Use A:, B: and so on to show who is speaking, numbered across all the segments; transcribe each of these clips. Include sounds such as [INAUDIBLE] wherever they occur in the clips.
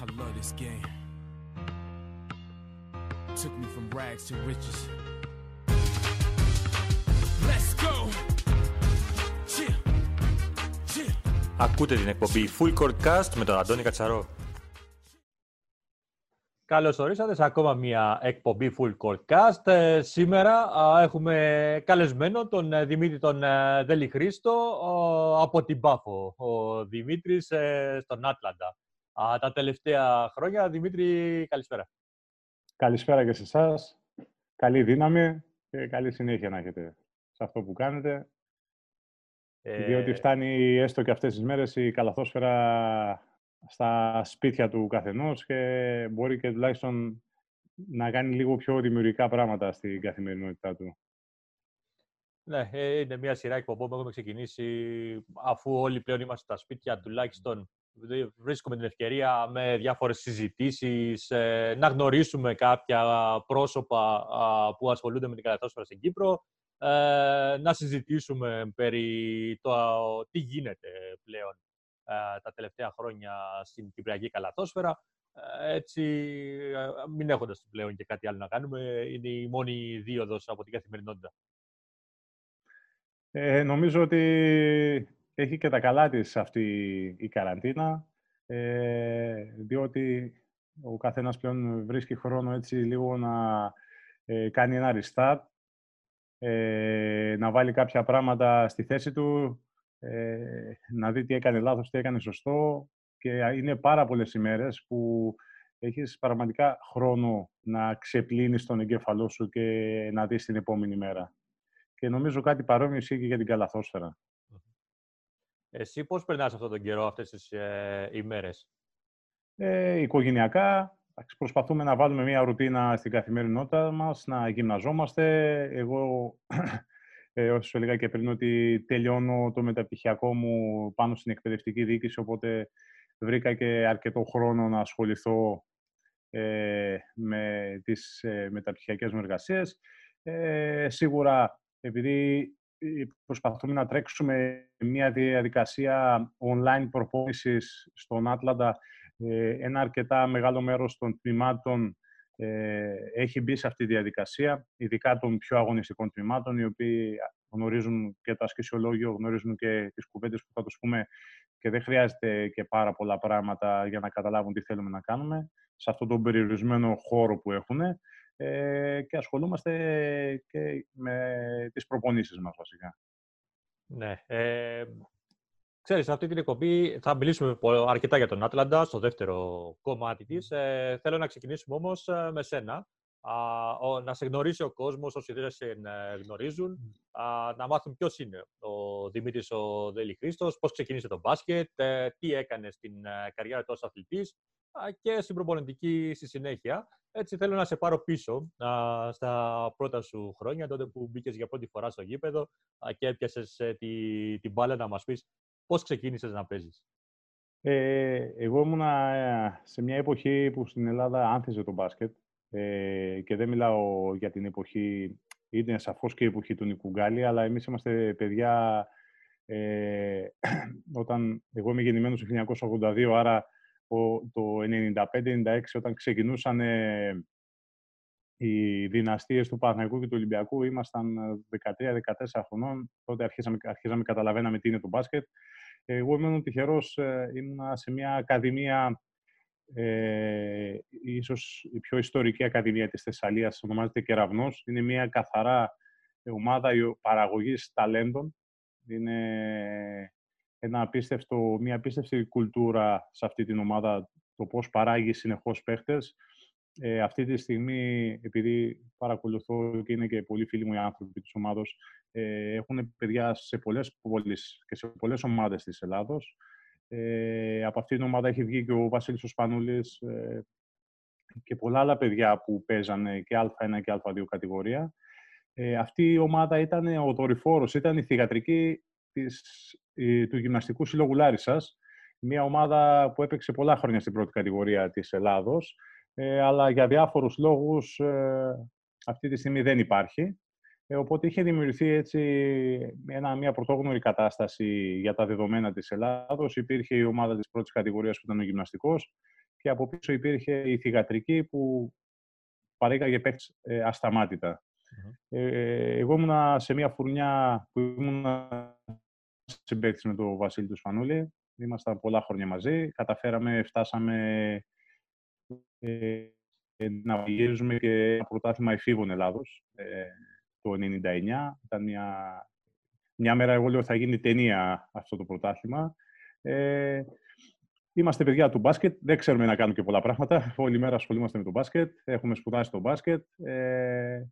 A: I love this game. Took me from rags to riches. Let's go. Chill. Chill.
B: Ακούτε την εκπομπή Full Court Cast με τον Αντώνη Κατσαρό. Καλώς ορίσατε σε ακόμα μια εκπομπή Full Court Cast. Ε, σήμερα α, έχουμε καλεσμένο τον ε, Δημήτρη τον ε, Δέλη Χρήστο ο, από την Πάφο. Ο Δημήτρης ε, στον Άτλαντα. Α, τα τελευταία χρόνια. Δημήτρη, καλησπέρα.
C: Καλησπέρα και σε εσάς. Καλή δύναμη και καλή συνέχεια να έχετε σε αυτό που κάνετε.
B: Ε,
C: Διότι φτάνει έστω και αυτές τις μέρες η καλαθόσφαιρα στα σπίτια του καθενός και μπορεί και τουλάχιστον να κάνει λίγο πιο δημιουργικά πράγματα στην καθημερινότητά του.
B: Ναι, ε, είναι μια σειρά εκπομπών που έχουμε ξεκινήσει αφού όλοι πλέον είμαστε στα σπίτια τουλάχιστον β- βρίσκουμε την ευκαιρία με διάφορες συζητήσεις ε, να γνωρίσουμε κάποια πρόσωπα α, που ασχολούνται με την καλαθόσφαιρα στην Κύπρο, ε, να συζητήσουμε περί το τι γίνεται πλέον ε, τα τελευταία χρόνια στην Κυπριακή καλαθόσφαιρα. Ε, Έτσι, ε, μην έχοντας πλέον και κάτι άλλο να κάνουμε, είναι η μόνη δίωδος από την καθημερινότητα.
C: Ε, νομίζω ότι έχει και τα καλά της αυτή η καραντίνα, ε, διότι ο καθένας πλέον βρίσκει χρόνο έτσι λίγο να ε, κάνει ένα restart, ε, να βάλει κάποια πράγματα στη θέση του, ε, να δει τι έκανε λάθος, τι έκανε σωστό και είναι πάρα πολλές ημέρες που έχεις πραγματικά χρόνο να ξεπλύνεις τον εγκέφαλό σου και να δεις την επόμενη μέρα. Και νομίζω κάτι παρόμοιο ισχύει και για την καλαθόσφαιρα.
B: Εσύ πώς περνάς αυτόν τον καιρό αυτές τις ε, ημέρες;
C: Ε, οικογενειακά, εντάξει, προσπαθούμε να βάλουμε μια ρουτίνα στην καθημερινότητα μας, να γυμναζόμαστε. Εγώ, [CLEARS THROAT] ε, όσο σου έλεγα και πριν, ότι τελειώνω το μεταπτυχιακό μου πάνω στην εκπαιδευτική διοίκηση, οπότε βρήκα και αρκετό χρόνο να ασχοληθώ ε, με τις ε, μεταπτυχιακές μου εργασίες. Ε, σίγουρα, επειδή ε, προσπαθούμε να τρέξουμε μια διαδικασία online προπόνησης στον Άτλαντα, ε, ένα αρκετά μεγάλο μέρος των τμήματων ε, έχει μπει σε αυτή τη διαδικασία, ειδικά των πιο αγωνιστικών τμήματων, οι οποίοι γνωρίζουν και το ασκησιολόγιο, γνωρίζουν και τις κουβέντες που θα τους πούμε και δεν χρειάζεται και πάρα πολλά πράγματα για να καταλάβουν τι θέλουμε να κάνουμε σε αυτόν τον περιορισμένο χώρο που έχουν ε, και ασχολούμαστε και με τις προπονήσεις μας βασικά.
B: Ναι. Ε, ξέρεις, αυτή την εκπομπή θα μιλήσουμε πο- αρκετά για τον Άτλαντα στο δεύτερο κομμάτι της. Ε, θέλω να ξεκινήσουμε όμως ε, με σένα. Α, ο- να σε γνωρίσει ο κόσμος, όσοι δεν σε ε, γνωρίζουν, α, να μάθουν ποιος είναι ο Δημήτρης ο Δέλη Χρήστος, πώς ξεκίνησε το μπάσκετ, ε, τι έκανε στην ε, καριέρα του ως αθλητής α, και στην προπονητική στη συνέχεια. Έτσι θέλω να σε πάρω πίσω α, στα πρώτα σου χρόνια, τότε που μπήκες για πρώτη φορά στο γήπεδο α, και έπιασες ε, τη, την μπάλα να μας πεις πώς ξεκίνησες να παίζεις.
C: Ε, εγώ ήμουν σε μια εποχή που στην Ελλάδα άνθιζε το μπάσκετ ε, και δεν μιλάω για την εποχή, είναι σαφώς και η εποχή του Νικού Γκάλη, αλλά εμείς είμαστε παιδιά ε, [CLEARS THROAT] όταν εγώ είμαι γεννημένος το 1982, άρα ο- το 95-96 όταν ξεκινούσαν ε, οι δυναστείες του Παναθηναϊκού και του Ολυμπιακού, ήμασταν ε, 13-14 χρονών, τότε αρχίσαμε, αρχίσαμε καταλαβαίναμε τι είναι το μπάσκετ. Εγώ ήμουν τυχερός, ε, ήμουνα σε μια ακαδημία, ε, ίσως η πιο ιστορική ακαδημία της Θεσσαλίας, ονομάζεται Κεραυνός. Είναι μια καθαρά ομάδα η- παραγωγής ταλέντων. Είναι ένα απίστευτο, μια απίστευτη κουλτούρα σε αυτή την ομάδα, το πώς παράγει συνεχώς παίχτες. Ε, αυτή τη στιγμή, επειδή παρακολουθώ και είναι και πολλοί φίλοι μου οι άνθρωποι της ομάδος, ε, έχουν παιδιά σε πολλές πόλεις και σε πολλές ομάδες της Ελλάδος. Ε, από αυτή την ομάδα έχει βγει και ο Βασίλης ο Σπανούλης ε, και πολλά άλλα παιδιά που παίζανε και Α1 και Α2 κατηγορία. Ε, αυτή η ομάδα ήταν ο δορυφόρος, ήταν η θηγατρική της, ε, του Γυμναστικού Συλλόγου Λάρισσας, μια ομάδα που έπαιξε πολλά χρόνια στην πρώτη κατηγορία της Ελλάδος, ε, αλλά για διάφορους λόγους ε, αυτή τη στιγμή δεν υπάρχει. Ε, οπότε είχε δημιουργηθεί έτσι ένα, μια πρωτόγνωρη κατάσταση για τα δεδομένα της Ελλάδος. Υπήρχε η ομάδα της πρώτης κατηγορίας που ήταν ο γυμναστικός και από πίσω υπήρχε η θηγατρική που παρήγαγε παίκτες ε, ασταμάτητα. Ε, εγώ ήμουνα σε μια φουρνιά που ήμουν συμπαίκτης με τον Βασίλη του Σπανούλη. Ήμασταν πολλά χρόνια μαζί. Καταφέραμε, φτάσαμε ε, να γυρίζουμε και ένα πρωτάθλημα εφήβων Ελλάδος ε, το 1999. Ήταν μια, μια μέρα, εγώ λέω, θα γίνει ταινία αυτό το πρωτάθλημα. Ε, Είμαστε παιδιά του μπάσκετ, δεν ξέρουμε να κάνουμε και πολλά πράγματα. Όλη μέρα ασχολούμαστε με το μπάσκετ, έχουμε σπουδάσει το μπάσκετ. Ε,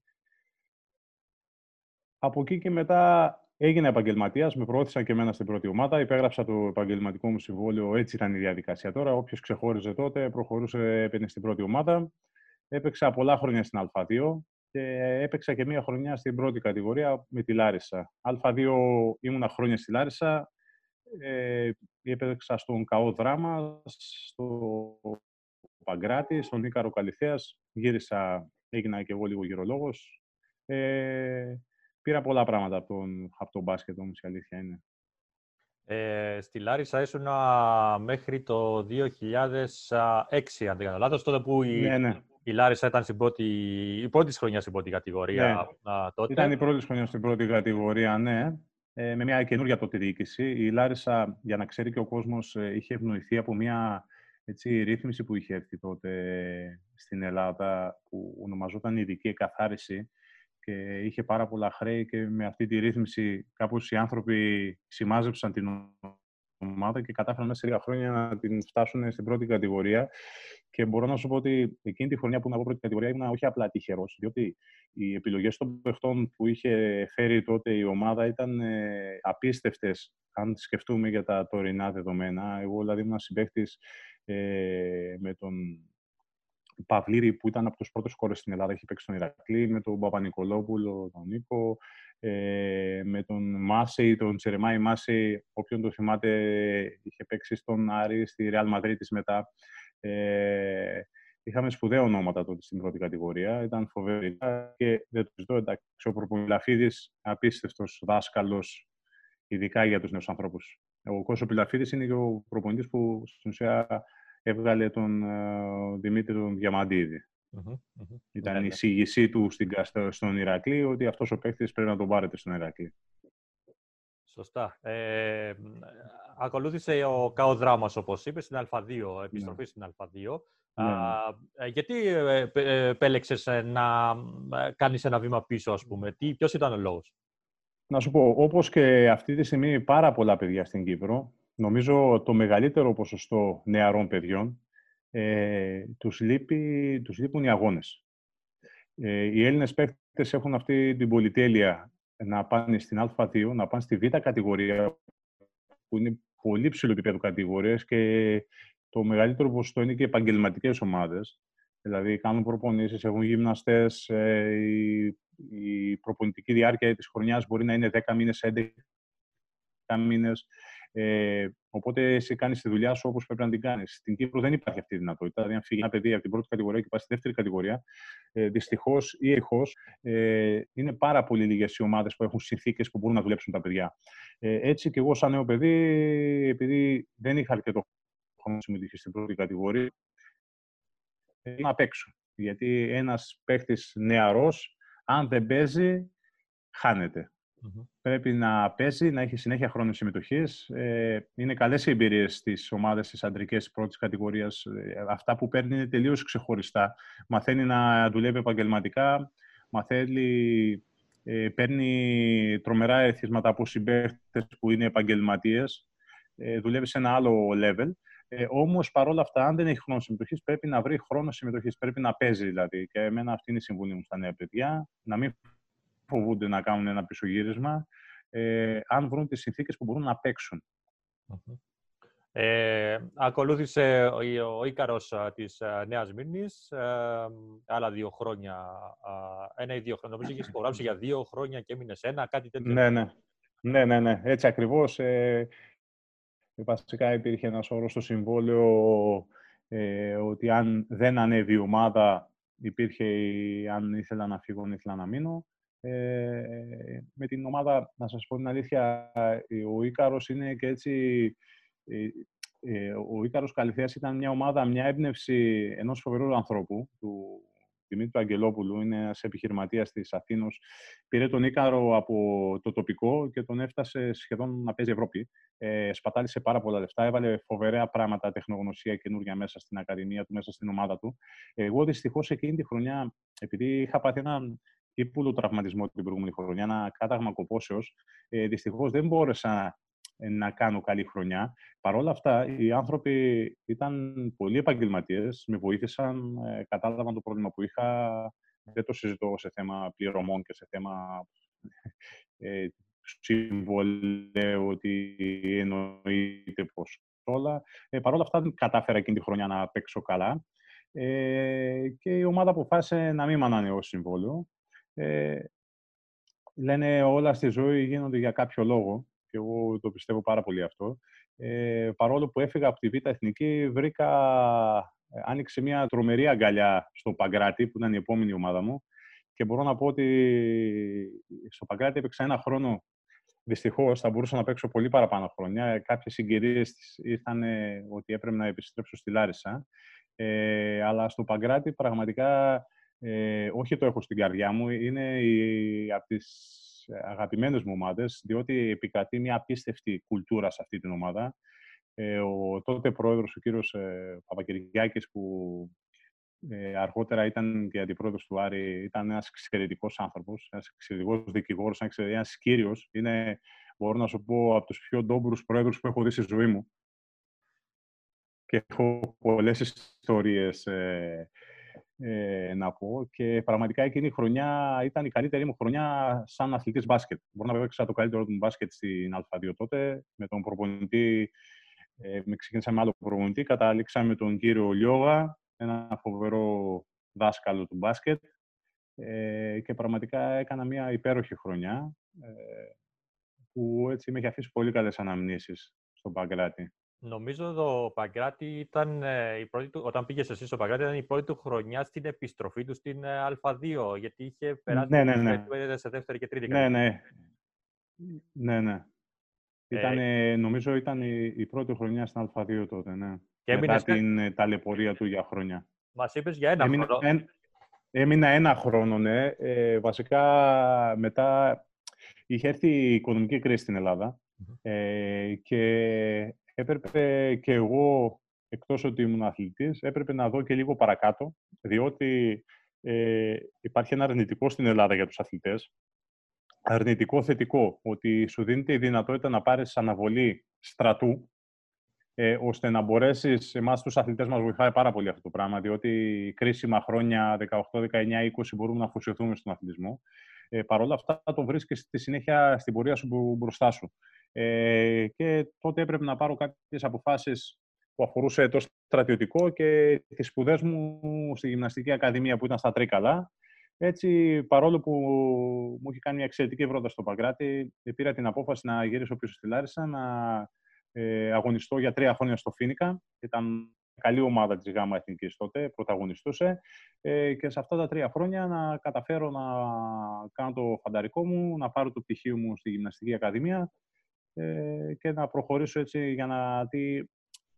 C: από εκεί και μετά έγινα επαγγελματίας, με προώθησαν και εμένα στην πρώτη ομάδα. Υπέγραψα το επαγγελματικό μου συμβόλαιο, έτσι ήταν η διαδικασία τώρα. Όποιος ξεχώριζε τότε, προχωρούσε, έπαιρνε στην πρώτη ομάδα. Έπαιξα πολλά χρόνια στην Α2 και έπαιξα και μία χρονιά στην πρώτη κατηγορία με τη Λάρισα. Α2 ήμουνα χρόνια στη Λάρισα, ε, έπαιξα στον ΚΑΟ Δράμας, στο Παγκράτη, στον Ίκαρο Καλυθέας. Γύρισα, έγινα και εγώ λίγο γυρολόγος. Ε, πήρα πολλά πράγματα από τον, από τον μπάσκετ, όμως η αλήθεια είναι.
B: Ε, στη Λάρισα ήσουν μέχρι το 2006, αν δεν κάνω λάθος, τότε που η,
C: ναι, ναι.
B: Η Λάρισα ήταν στην πρώτη, η πρώτη χρονιάς στην πρώτη κατηγορία
C: Ναι.
B: α, τότε.
C: Ήταν η πρώτη χρονιάς στην πρώτη κατηγορία, ναι. Ε, με μια καινούργια τότε διοίκηση. Η Λάρισα, για να ξέρει και ο κόσμος, ε, είχε ευνοηθεί από μια έτσι, ρύθμιση που είχε έρθει τότε στην Ελλάδα, που ονομαζόταν ειδική εκαθάριση και είχε πάρα πολλά χρέη και με αυτή τη ρύθμιση κάπως οι άνθρωποι σημάζεψαν την ομάδα και κατάφεραν μέσα σε λίγα χρόνια να την φτάσουν στην πρώτη κατηγορία. Και μπορώ να σου πω ότι εκείνη τη χρονιά που ήμουν από πρώτη κατηγορία ήμουν όχι απλά τυχερός, διότι οι επιλογές των παιχτών που είχε φέρει τότε η ομάδα ήταν ε, απίστευτες, αν σκεφτούμε για τα τωρινά δεδομένα. Εγώ δηλαδή ήμουν συμπαίχτη ε, με τον Παυλήρη που ήταν από τους πρώτους κόρες στην Ελλάδα, είχε παίξει στον Ηρακλή, με τον Παπα-Νικολόπουλο, τον Νίκο, ε, με τον Μάσεϊ, τον Τσερεμάη Μάσεϊ, όποιον το θυμάται, είχε παίξει στον Άρη, στη Ρεάλ Μαδρίτης μετά. Ε, είχαμε σπουδαία ονόματα τότε στην πρώτη κατηγορία, ήταν φοβερή και δεν το ζητώ, εντάξει, ο Προπολαφίδης, απίστευτος δάσκαλος, ειδικά για τους νέους ανθρώπους. Ο Κώσος Πιλαφίδης είναι και ο προπονητής που στην ουσία έβγαλε τον ε, Δημήτρη τον Διαμαντίδη.
B: Μμμ, μμμ.
C: Ήταν
B: Ναι,
C: η
B: ναι.
C: εισήγησή του στην, Καστα- στον Ηρακλή ότι αυτός ο παίκτης πρέπει να τον πάρετε στον Ηρακλή.
B: Σωστά. Ε, μ, ακολούθησε ο ΚΑΟ Δράμας, όπως είπες, στην Α2, επιστροφή στην Α2.
C: Ναι, ναι.
B: Α, ε, γιατί ε, ε, ε, επέλεξες ε, να ε, κάνεις ένα βήμα πίσω, ας πούμε; Τι, ποιος ήταν ο λόγος;
C: Να σου πω, όπως και αυτή τη στιγμή πάρα πολλά παιδιά στην Κύπρο, νομίζω το μεγαλύτερο ποσοστό νεαρών παιδιών, ε, τους, λείπει, τους λείπουν οι αγώνες. Ε, οι Έλληνες παίκτες έχουν αυτή την πολυτέλεια να πάνε στην Α2, να πάνε στη Β κατηγορία, που είναι πολύ ψηλό επίπεδο κατηγορίες και το μεγαλύτερο ποσοστό είναι και επαγγελματικές ομάδες. Δηλαδή κάνουν προπονήσεις, έχουν γυμναστές, ε, η, η προπονητική διάρκεια της χρονιάς μπορεί να είναι 10 μήνες, 11 μήνες. Ε, οπότε εσύ κάνεις τη δουλειά σου όπως πρέπει να την κάνεις. Στην Κύπρο δεν υπάρχει αυτή η δυνατότητα. Δηλαδή, αν φύγει ένα παιδί από την πρώτη κατηγορία και πάει στη δεύτερη κατηγορία, ε, δυστυχώς ή εχώς, ε, είναι πάρα πολύ λίγες οι ομάδες που έχουν συνθήκες που μπορούν να δουλέψουν τα παιδιά. Ε, έτσι και εγώ, σαν νέο παιδί, επειδή δεν είχα αρκετό χρόνο συμμετοχή στην πρώτη κατηγορία, ε, να παίξω. Γιατί ένας παίχτη νεαρός, αν δεν παίζει, χάνεται
B: Μμμ.
C: πρέπει να παίζει, να έχει συνέχεια χρόνο συμμετοχής. Ε, είναι καλές οι εμπειρίες στις ομάδες της αντρικής πρώτης κατηγορίας. αυτά που παίρνει είναι τελείως ξεχωριστά. Μαθαίνει να δουλεύει επαγγελματικά, μαθαίνει, ε, παίρνει τρομερά εθίσματα από συμπαίχτες που είναι επαγγελματίες. Ε, δουλεύει σε ένα άλλο level. Ε, Όμως, παρόλα αυτά, αν δεν έχει χρόνο συμμετοχής, πρέπει να βρει χρόνος συμμετοχής. Πρέπει να παίζει δηλαδή. Και εμένα αυτή είναι η συμβουλή μου στα νέα παιδιά. Να μην φοβούνται να κάνουν ένα πισωγύρισμα, ε, αν βρουν τις συνθήκες που μπορούν να παίξουν.
B: Μμμ. Ε, ακολούθησε ο, ο Ίκαρος α, της α, Νέας Μύρνης, ε, άλλα δύο χρόνια, α, ένα ή δύο χρόνια. Νομίζω είχε υπογράψει για δύο χρόνια και έμεινε ένα, κάτι τέτοιο.
C: Ναι, ναι. Ναι, ναι, ναι. Έτσι ακριβώς. Ε, βασικά υπήρχε ένας όρος στο συμβόλαιο ε, ότι αν δεν ανέβει η ομάδα, υπήρχε η- αν ήθελα να φύγω, αν ήθελα να μείνω. Ε, με την ομάδα, να σας πω την αλήθεια, ε, ο Ίκαρος είναι και έτσι... ε, ε, ο Ίκαρος Καλυθέας ήταν μια ομάδα, μια έμπνευση ενός φοβερού ανθρώπου, του Δημήτρου Αγγελόπουλου, είναι ένας επιχειρηματίας της Αθήνος. Πήρε τον Ίκαρο από το τοπικό και τον έφτασε σχεδόν να παίζει Ευρώπη. Ε, σπατάλησε πάρα πολλά λεφτά, έβαλε φοβερά πράγματα, τεχνογνωσία καινούργια μέσα στην Ακαδημία του, μέσα στην ομάδα του. Εγώ δυστυχώς εκείνη τη χρονιά, επειδή είχα πάθει έναν ύπουλο τραυματισμό την προηγούμενη χρονιά, ένα κάταγμα κοπόσεως, ε, δυστυχώς δεν μπόρεσα να κάνω καλή χρονιά. Παρ' όλα αυτά, οι άνθρωποι ήταν πολύ επαγγελματίες, με βοήθησαν, ε, κατάλαβαν το πρόβλημα που είχα. Δεν το συζητώ σε θέμα πληρωμών και σε θέμα ε, συμβολέου ότι εννοείται πως όλα. Ε, Παρ' όλα αυτά, κατάφερα εκείνη τη χρονιά να παίξω καλά. Ε, και η ομάδα αποφάσισε να μην με ανανεώσει συμβόλαιο. Ε, λένε όλα στη ζωή γίνονται για κάποιο λόγο και εγώ το πιστεύω πάρα πολύ αυτό. Ε, παρόλο που έφυγα από τη Β' Εθνική, βρήκα, ε, άνοιξε μια τρομερή αγκαλιά στο Παγκράτη, που ήταν η επόμενη ομάδα μου. Και μπορώ να πω ότι στο Παγκράτη έπαιξα ένα χρόνο. Δυστυχώς θα μπορούσα να παίξω πολύ παραπάνω χρόνια. Κάποιες συγκυρίες ήρθαν ότι έπρεπε να επιστρέψω στη Λάρισα. Ε, αλλά στο Παγκράτη πραγματικά ε, όχι το έχω στην καρδιά μου. Είναι η, από τις αγαπημένες μου ομάδες, διότι επικρατεί μια απίστευτη κουλτούρα σε αυτή την ομάδα. Ε, ο τότε πρόεδρος, ο κύριος ε, Παπακυριάκης, που ε, αργότερα ήταν και αντιπρόεδρος του Άρη, ήταν ένας εξαιρετικός άνθρωπος, ένας εξαιρετικός δικηγόρος, ένας κύριος. Είναι, μπορώ να σου πω, από τους πιο ντόμπρους πρόεδρους που έχω δει στη ζωή μου. Και έχω πολλές ιστορίες ε, ε, να πω. Και πραγματικά εκείνη η χρονιά ήταν η καλύτερη μου χρονιά σαν αθλητής μπάσκετ. Μπορώ να παίξω το καλύτερο μου μπάσκετ στην Α2 τότε. Με τον προπονητή, ε, με ξεκίνησα με άλλο προπονητή. Καταλήξαμε με τον κύριο Λιώγα, ένα φοβερό δάσκαλο του μπάσκετ. Ε, και πραγματικά έκανα μια υπέροχη χρονιά ε, που έτσι με έχει αφήσει πολύ καλές αναμνήσεις στον Παγκράτη.
B: Νομίζω το Παγκράτη ήταν ε, η πρώτη του, όταν πήγες εσύ στο Παγκράτη, ήταν η πρώτη του χρονιά στην επιστροφή του στην ε, Α2, γιατί είχε περάσει
C: ναι, ναι, ναι.
B: σε δεύτερη και τρίτη
C: Ναι, ναι. Ναι, ναι. Ήταν, ε, νομίζω ήταν η, η, πρώτη χρονιά στην Α2 τότε, ναι. Και Μετά την ε, ταλαιπωρία του για χρόνια.
B: Μας είπες για ένα
C: Έμεινα,
B: χρόνο.
C: Εν, έμεινα ένα χρόνο, ναι. Ε, βασικά μετά είχε έρθει η οικονομική κρίση στην Ελλάδα ε, και έπρεπε και εγώ, εκτός ότι ήμουν αθλητής, έπρεπε να δω και λίγο παρακάτω, διότι ε, υπάρχει ένα αρνητικό στην Ελλάδα για τους αθλητές. Αρνητικό θετικό, ότι σου δίνεται η δυνατότητα να πάρεις αναβολή στρατού, ε, ώστε να μπορέσεις, εμάς τους αθλητές μας βοηθάει πάρα πολύ αυτό το πράγμα, διότι κρίσιμα χρόνια 18, 19, 20 μπορούμε να αφοσιωθούμε στον αθλητισμό. Ε, Παρ' όλα αυτά, το βρίσκεις στη συνέχεια στην πορεία σου μπροστά σου. Ε, και τότε έπρεπε να πάρω κάποιες αποφάσεις που αφορούσε το στρατιωτικό και τις σπουδές μου στη Γυμναστική Ακαδημία που ήταν στα Τρίκαλα. Έτσι, παρόλο που μου είχε κάνει μια εξαιρετική πρόταση στο Παγκράτη, πήρα την απόφαση να γυρίσω πίσω στη Λάρισα, να ε, αγωνιστώ για τρία χρόνια στο Φίνικα. Ήταν καλή ομάδα της ΓΑΜΑ Εθνικής τότε, πρωταγωνιστούσε. Ε, και σε αυτά τα τρία χρόνια να καταφέρω να κάνω το φανταρικό μου, να πάρω το πτυχίο μου στη Γυμναστική Ακαδημία ε, και να προχωρήσω έτσι για να δει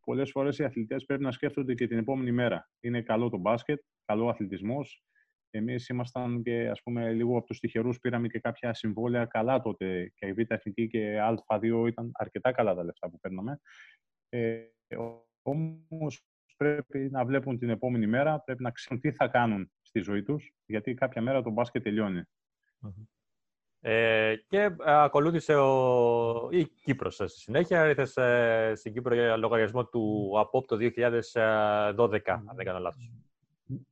C: πολλές φορές οι αθλητές πρέπει να σκέφτονται και την επόμενη μέρα. Είναι καλό το μπάσκετ, καλό αθλητισμός. Εμείς ήμασταν και ας πούμε λίγο από τους τυχερούς πήραμε και κάποια συμβόλαια καλά τότε και η Β' Εθνική και Α2 ήταν αρκετά καλά τα λεφτά που παίρναμε. Ε, όμως πρέπει να βλέπουν την επόμενη μέρα, πρέπει να ξέρουν τι θα κάνουν στη ζωή τους, γιατί κάποια μέρα το μπάσκετ τελειώνει.
B: Ε, και ε, ακολούθησε ο... η Κύπρος στη συνέχεια. Ήρθες ε, στην Κύπρο για λογαριασμό του ΑΠΟΠ το 2012, αν δεν κάνω λάθος.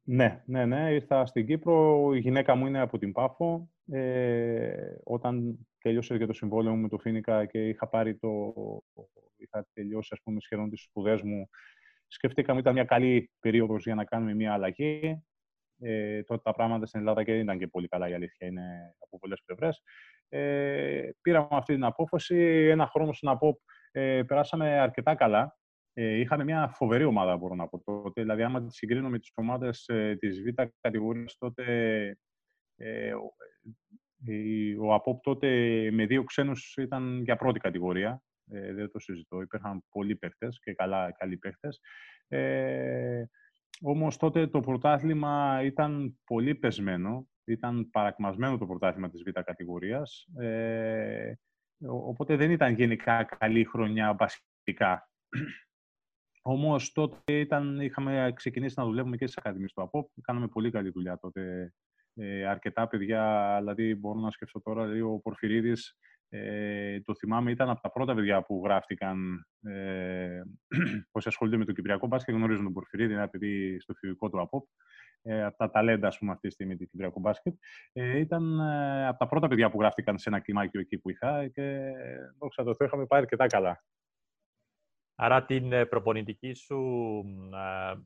C: Ναι, ναι, ναι. Ήρθα στην Κύπρο. Η γυναίκα μου είναι από την Πάφο. Ε, όταν τελειώσε και το συμβόλαιο μου με το Φίνικα και είχα πάρει το... είχα τελειώσει, ας πούμε, σχεδόν τις σπουδές μου, σκεφτήκαμε ήταν μια καλή περίοδος για να κάνουμε μια αλλαγή. Ε, τότε τα πράγματα στην Ελλάδα και δεν ήταν και πολύ καλά, η αλήθεια είναι από πολλές πλευρές. Ε, πήραμε αυτή την απόφαση. Ένα χρόνο στην ΑΠΟΠ ε, περάσαμε αρκετά καλά. Ε, είχαμε μια φοβερή ομάδα, μπορώ να πω τότε. Δηλαδή, άμα τη συγκρίνω με τις ομάδες ε, της Β' κατηγορίας, τότε ε, ο, ε, ο ΑΠΟΠ τότε με δύο ξένους ήταν για πρώτη κατηγορία. Ε, δεν το συζητώ. Υπήρχαν πολλοί παίχτες και καλά, καλοί παίχτες. Ε, όμως τότε το πρωτάθλημα ήταν πολύ πεσμένο, ήταν παρακμασμένο το πρωτάθλημα της β' κατηγορίας, ε, οπότε δεν ήταν γενικά καλή χρονιά μπασκετικά. Όμως τότε ήταν, είχαμε ξεκινήσει να δουλεύουμε και στις Ακαδημίες του ΑΠΟΠ, κάναμε πολύ καλή δουλειά τότε. Ε, αρκετά παιδιά, δηλαδή μπορώ να σκεφτώ τώρα, δηλαδή ο Πορφυρίδης ε, το θυμάμαι, ήταν από τα πρώτα παιδιά που γράφτηκαν ε, [CLEARS THROAT] όσοι ασχολούνται με το Κυπριακό μπάσκετ γνωρίζουν τον Πορφυρίδη, ένα παιδί στο φιβικό του ΑΠΟΠ. Ε, από τα ταλέντα, ας πούμε, αυτή τη στιγμή του Κυπριακού μπάσκετ. Ε, ήταν ε, από τα πρώτα παιδιά που γράφτηκαν σε ένα κλιμάκιο εκεί που είχα και δόξα τω Θεώ είχαμε πάρει αρκετά καλά.
B: Άρα την ε, προπονητική σου,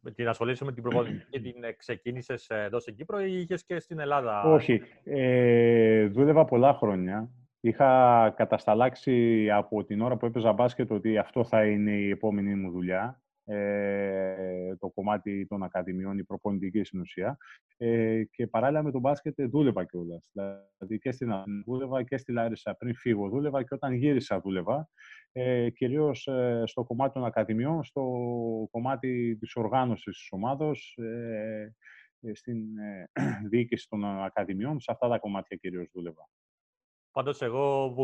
B: ε, την ασχολήσου με την προπονητική, την ξεκίνησες εδώ στην Κύπρο ή είχες και στην Ελλάδα;
C: Όχι. Ε, δούλευα πολλά χρόνια είχα κατασταλάξει από την ώρα που έπαιζα μπάσκετ ότι αυτό θα είναι η επόμενη μου δουλειά. Ε, το κομμάτι των ακαδημιών, η προπονητική στην ουσία. Ε, και παράλληλα με τον μπάσκετ δούλευα κιόλας. Δηλαδή και στην Αθήνα δούλευα και στη Λάρισα πριν φύγω δούλευα και όταν γύρισα δούλευα. Ε, Κυρίως ε, στο κομμάτι των ακαδημιών, στο κομμάτι της οργάνωσης της ομάδα, ε, ε, στην [CLEARS THROAT] διοίκηση των ακαδημιών. Σε αυτά τα κομμάτια κυρίως δούλευα.
B: Πάντως, εγώ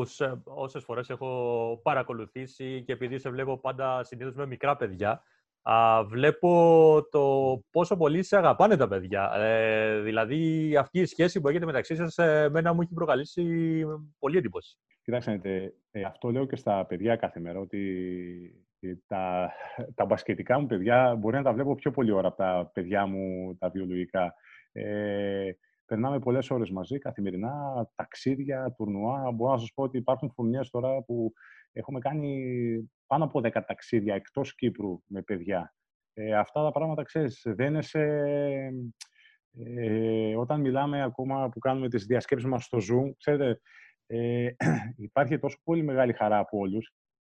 B: όσες φορές έχω παρακολουθήσει και επειδή σε βλέπω πάντα συνήθως με μικρά παιδιά, α, βλέπω το πόσο πολύ σε αγαπάνε τα παιδιά. Ε, δηλαδή, αυτή η σχέση που έχετε μεταξύ σας, εμένα μου έχει προκαλέσει πολύ εντύπωση.
C: Κοιτάξτε, ε, αυτό λέω και στα παιδιά κάθε μέρα, ότι τα, τα μπασκετικά μου παιδιά μπορεί να τα βλέπω πιο πολύ ώρα από τα παιδιά μου τα βιολογικά. Ε, Περνάμε πολλές ώρες μαζί, καθημερινά, ταξίδια, τουρνουά. Μπορώ να σας πω ότι υπάρχουν φουρνιές τώρα που έχουμε κάνει πάνω από 10 ταξίδια εκτός Κύπρου με παιδιά. Ε, αυτά τα πράγματα, ξέρεις, δεν είναι σε... Ε, όταν μιλάμε ακόμα που κάνουμε τις διασκέψεις μας στο Zoom, ξέρετε, ε, [CLEARS THROAT] υπάρχει τόσο πολύ μεγάλη χαρά από όλους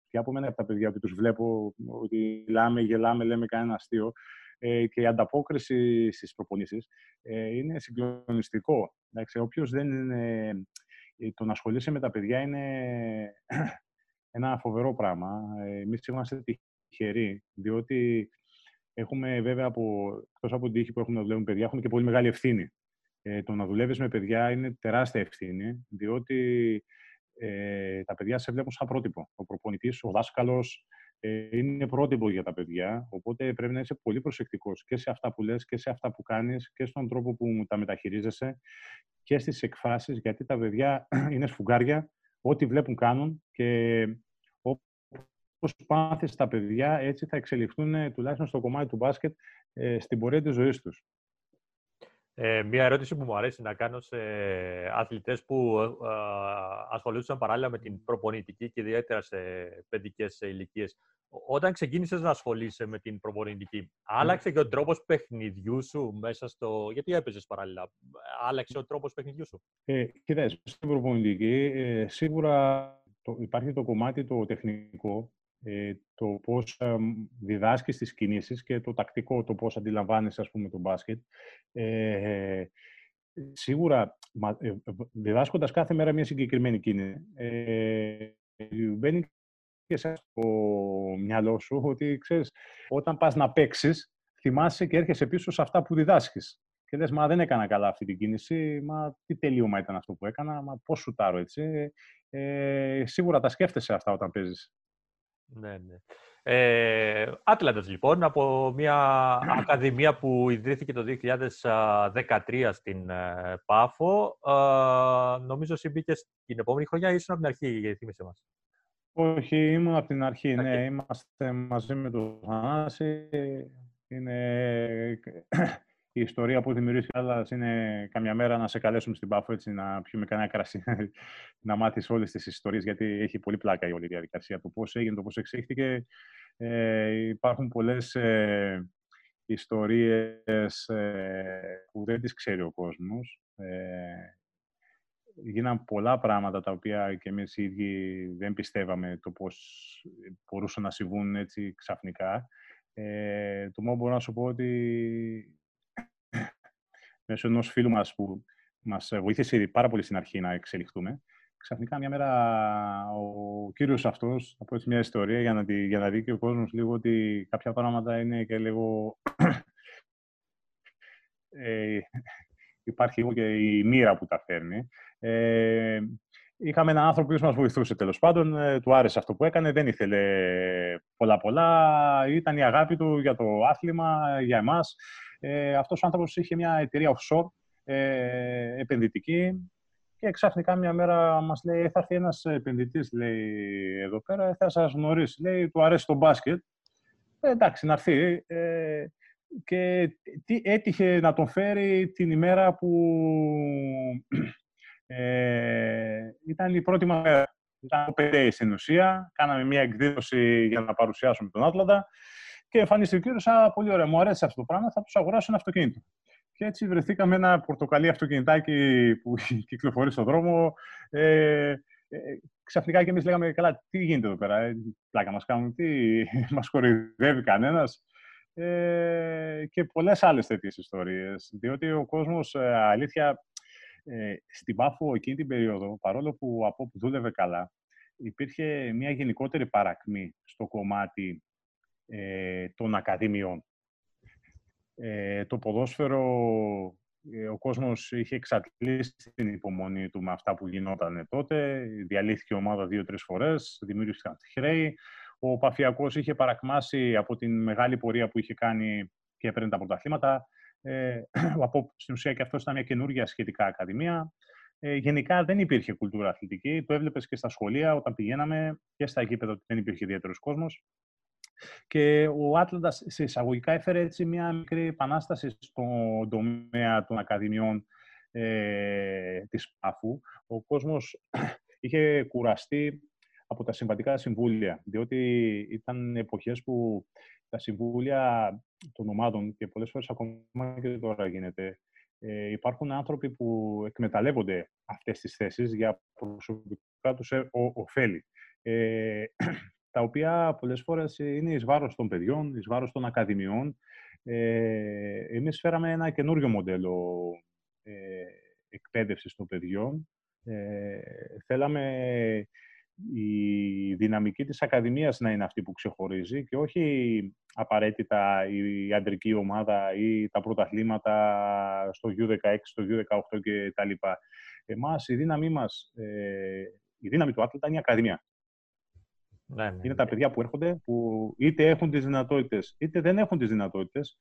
C: και από μένα από τα παιδιά που τους βλέπω ότι μιλάμε, γελάμε, λέμε κανένα αστείο ε, και η ανταπόκριση στις προπονήσεις ε, είναι συγκλονιστικό. Εντάξει, όποιος δεν είναι... Ε, το να ασχολείσαι με τα παιδιά είναι [CLEARS THROAT] ένα φοβερό πράγμα. Εμείς είμαστε τυχεροί, διότι έχουμε βέβαια, από, εκτός από την τύχη που έχουμε να δουλεύουμε παιδιά, έχουμε και πολύ μεγάλη ευθύνη. Ε, το να δουλεύεις με παιδιά είναι τεράστια ευθύνη, διότι ε, τα παιδιά σε βλέπουν σαν πρότυπο. Ο προπονητής, ο δάσκαλος, ε, είναι πρότυπο για τα παιδιά, οπότε πρέπει να είσαι πολύ προσεκτικός και σε αυτά που λες και σε αυτά που κάνεις και στον τρόπο που τα μεταχειρίζεσαι και στις εκφράσεις, γιατί τα παιδιά [CLEARS THROAT] είναι σφουγγάρια, ό,τι βλέπουν κάνουν και όπως πάθεις τα παιδιά, έτσι θα εξελιχθούν τουλάχιστον στο κομμάτι του μπάσκετ ε, στην πορεία της ζωής τους.
B: Ε, μία ερώτηση που μου αρέσει να κάνω σε αθλητές που ε, ασχολούνταν παράλληλα με την προπονητική και ιδιαίτερα σε παιδικές ηλικίες. Όταν ξεκίνησες να ασχολείσαι με την προπονητική, άλλαξε και ο τρόπος παιχνιδιού σου μέσα στο... Γιατί έπαιζες παράλληλα. Άλλαξε ο τρόπος παιχνιδιού σου;
C: Ε, κοιτάξτε, στην προπονητική ε, σίγουρα το, υπάρχει το κομμάτι το τεχνικό ε, το πώς ε, διδάσκεις τις κινήσεις και το τακτικό, το πώς αντιλαμβάνεσαι, ας πούμε, το μπάσκετ. Ε, σίγουρα, ε, διδάσκοντας κάθε μέρα μια συγκεκριμένη κίνηση, ε, μπαίνει και σε το μυαλό σου ότι, ξέρεις, όταν πας να παίξεις, θυμάσαι και έρχεσαι πίσω σε αυτά που διδάσκεις. Και λες, μα δεν έκανα καλά αυτή την κίνηση, μα τι τελείωμα ήταν αυτό που έκανα, μα πώς σουτάρω έτσι. Ε, σίγουρα τα σκέφτεσαι αυτά όταν παίζεις.
B: Ναι, ναι. Ε, Άτλαντας, λοιπόν, από μια [CLEARS THROAT] ακαδημία που ιδρύθηκε το 2013 στην ε, Πάφο. Ε, νομίζω εσύ μπήκες την επόμενη χρονιά ή ήσουν από την αρχή, θύμισε μας.
C: Όχι, ήμουν από την αρχή, ναι. Είμαστε μαζί με τον Θανάση. Είναι η ιστορία που δημιουργήσει άλλα είναι καμιά μέρα να σε καλέσουμε στην Πάφο έτσι να πιούμε κανένα κρασί, να μάθεις όλες τις ιστορίες, γιατί έχει πολύ πλάκα η όλη διαδικασία. Το πώς έγινε, το πώς εξήχθηκε. Ε, υπάρχουν πολλές ε, ιστορίες ε, που δεν τις ξέρει ο κόσμος. Ε, γίναν πολλά πράγματα τα οποία και εμείς οι ίδιοι δεν πιστεύαμε το πώς μπορούσαν να συμβούν έτσι ξαφνικά. Ε, το μόνο μπορώ να σου πω ότι [CLEARS THROAT] μέσω ενός φίλου μας που μας βοήθησε πάρα πολύ στην αρχή να εξελιχθούμε. ξαφνικά μια μέρα ο κύριος αυτός, θα πω έτσι μια ιστορία για να, τη, για να δει και ο κόσμος λίγο ότι κάποια πράγματα είναι και λίγο... [CLEARS THROAT] ε, υπάρχει λίγο και η μοίρα που τα φέρνει. Ε, είχαμε έναν άνθρωπο που μας βοηθούσε τέλος πάντων, ε, του άρεσε αυτό που έκανε, δεν ήθελε πολλά πολλά, ήταν η αγάπη του για το άθλημα, για εμάς. Ε, αυτός ο άνθρωπος είχε μια εταιρεία offshore, ε, επενδυτική, και ξαφνικά μια μέρα μας λέει, θα έρθει ένας επενδυτής, λέει, εδώ πέρα, θα σας γνωρίσει. Λέει, του αρέσει το μπάσκετ. Ε, εντάξει, να έρθει. Ε, και τι, έτυχε να τον φέρει την ημέρα που ε, ήταν η πρώτη μέρα. Ήταν το στην ουσία. Κάναμε μια εκδήλωση για να παρουσιάσουμε τον Άτλαντα. Και εμφανίστηκε ο κύριος, πολύ ωραία, μου αρέσει αυτό το πράγμα, θα τους αγοράσω ένα αυτοκίνητο. Και έτσι βρεθήκαμε ένα πορτοκαλί αυτοκινητάκι που [LAUGHS] κυκλοφορεί στον δρόμο. Ε, ε, ξαφνικά και εμείς λέγαμε, καλά, τι γίνεται εδώ πέρα, ε, πλάκα μας κάνουν, τι [LAUGHS] μας κορυδεύει κανένας. Ε, και πολλές άλλες τέτοιες ιστορίες. Διότι ο κόσμος, ε, αλήθεια, ε, στην Πάφο εκείνη την περίοδο, παρόλο που από όπου δούλευε καλά, υπήρχε μια γενικότερη παρακμή στο κομμάτι ε, των ακαδημιών. Ε, το ποδόσφαιρο, ε, ο κόσμος είχε εξατλήσει την υπομονή του με αυτά που γινόταν τότε. Διαλύθηκε η ομάδα δύο-τρεις φορές, δημιούργησαν χρέη. Ο Παφιακός είχε παρακμάσει από την μεγάλη πορεία που είχε κάνει και έπαιρνε τα πρωταθλήματα. Ε, [CLEARS THROAT] από, στην ουσία και αυτό ήταν μια καινούργια σχετικά ακαδημία. Ε, γενικά δεν υπήρχε κουλτούρα αθλητική. Το έβλεπες και στα σχολεία όταν πηγαίναμε και στα γήπεδα δεν υπήρχε ιδιαίτερος κόσμος. Και ο Άτλαντας σε εισαγωγικά έφερε έτσι μια μικρή επανάσταση στον τομέα των ακαδημιών ε, της ΠΑΦΟΥ. Ο κόσμος [CLEARS THROAT] είχε κουραστεί από τα συμβατικά συμβούλια, διότι ήταν εποχές που τα συμβούλια των ομάδων και πολλές φορές ακόμα και τώρα γίνεται, ε, υπάρχουν άνθρωποι που εκμεταλλεύονται αυτές τις θέσεις για προσωπικά τους ε, ωφέλη. Ε, [CLEARS THROAT] τα οποία πολλές φορές είναι εις βάρος των παιδιών, εις βάρος των ακαδημιών. Ε, εμείς φέραμε ένα καινούριο μοντέλο ε, εκπαίδευσης των παιδιών. Ε, θέλαμε η δυναμική της Ακαδημίας να είναι αυτή που ξεχωρίζει και όχι απαραίτητα η αντρική ομάδα ή τα πρωταθλήματα στο U16, στο U18 και τα λοιπά. Εμάς η δύναμή μας, ε, η δύναμη του άθλητα είναι η Ακαδημία. Ναι, ναι, Είναι τα ναι. παιδιά που έρχονται, που είτε έχουν τις δυνατότητες, είτε δεν έχουν τις δυνατότητες,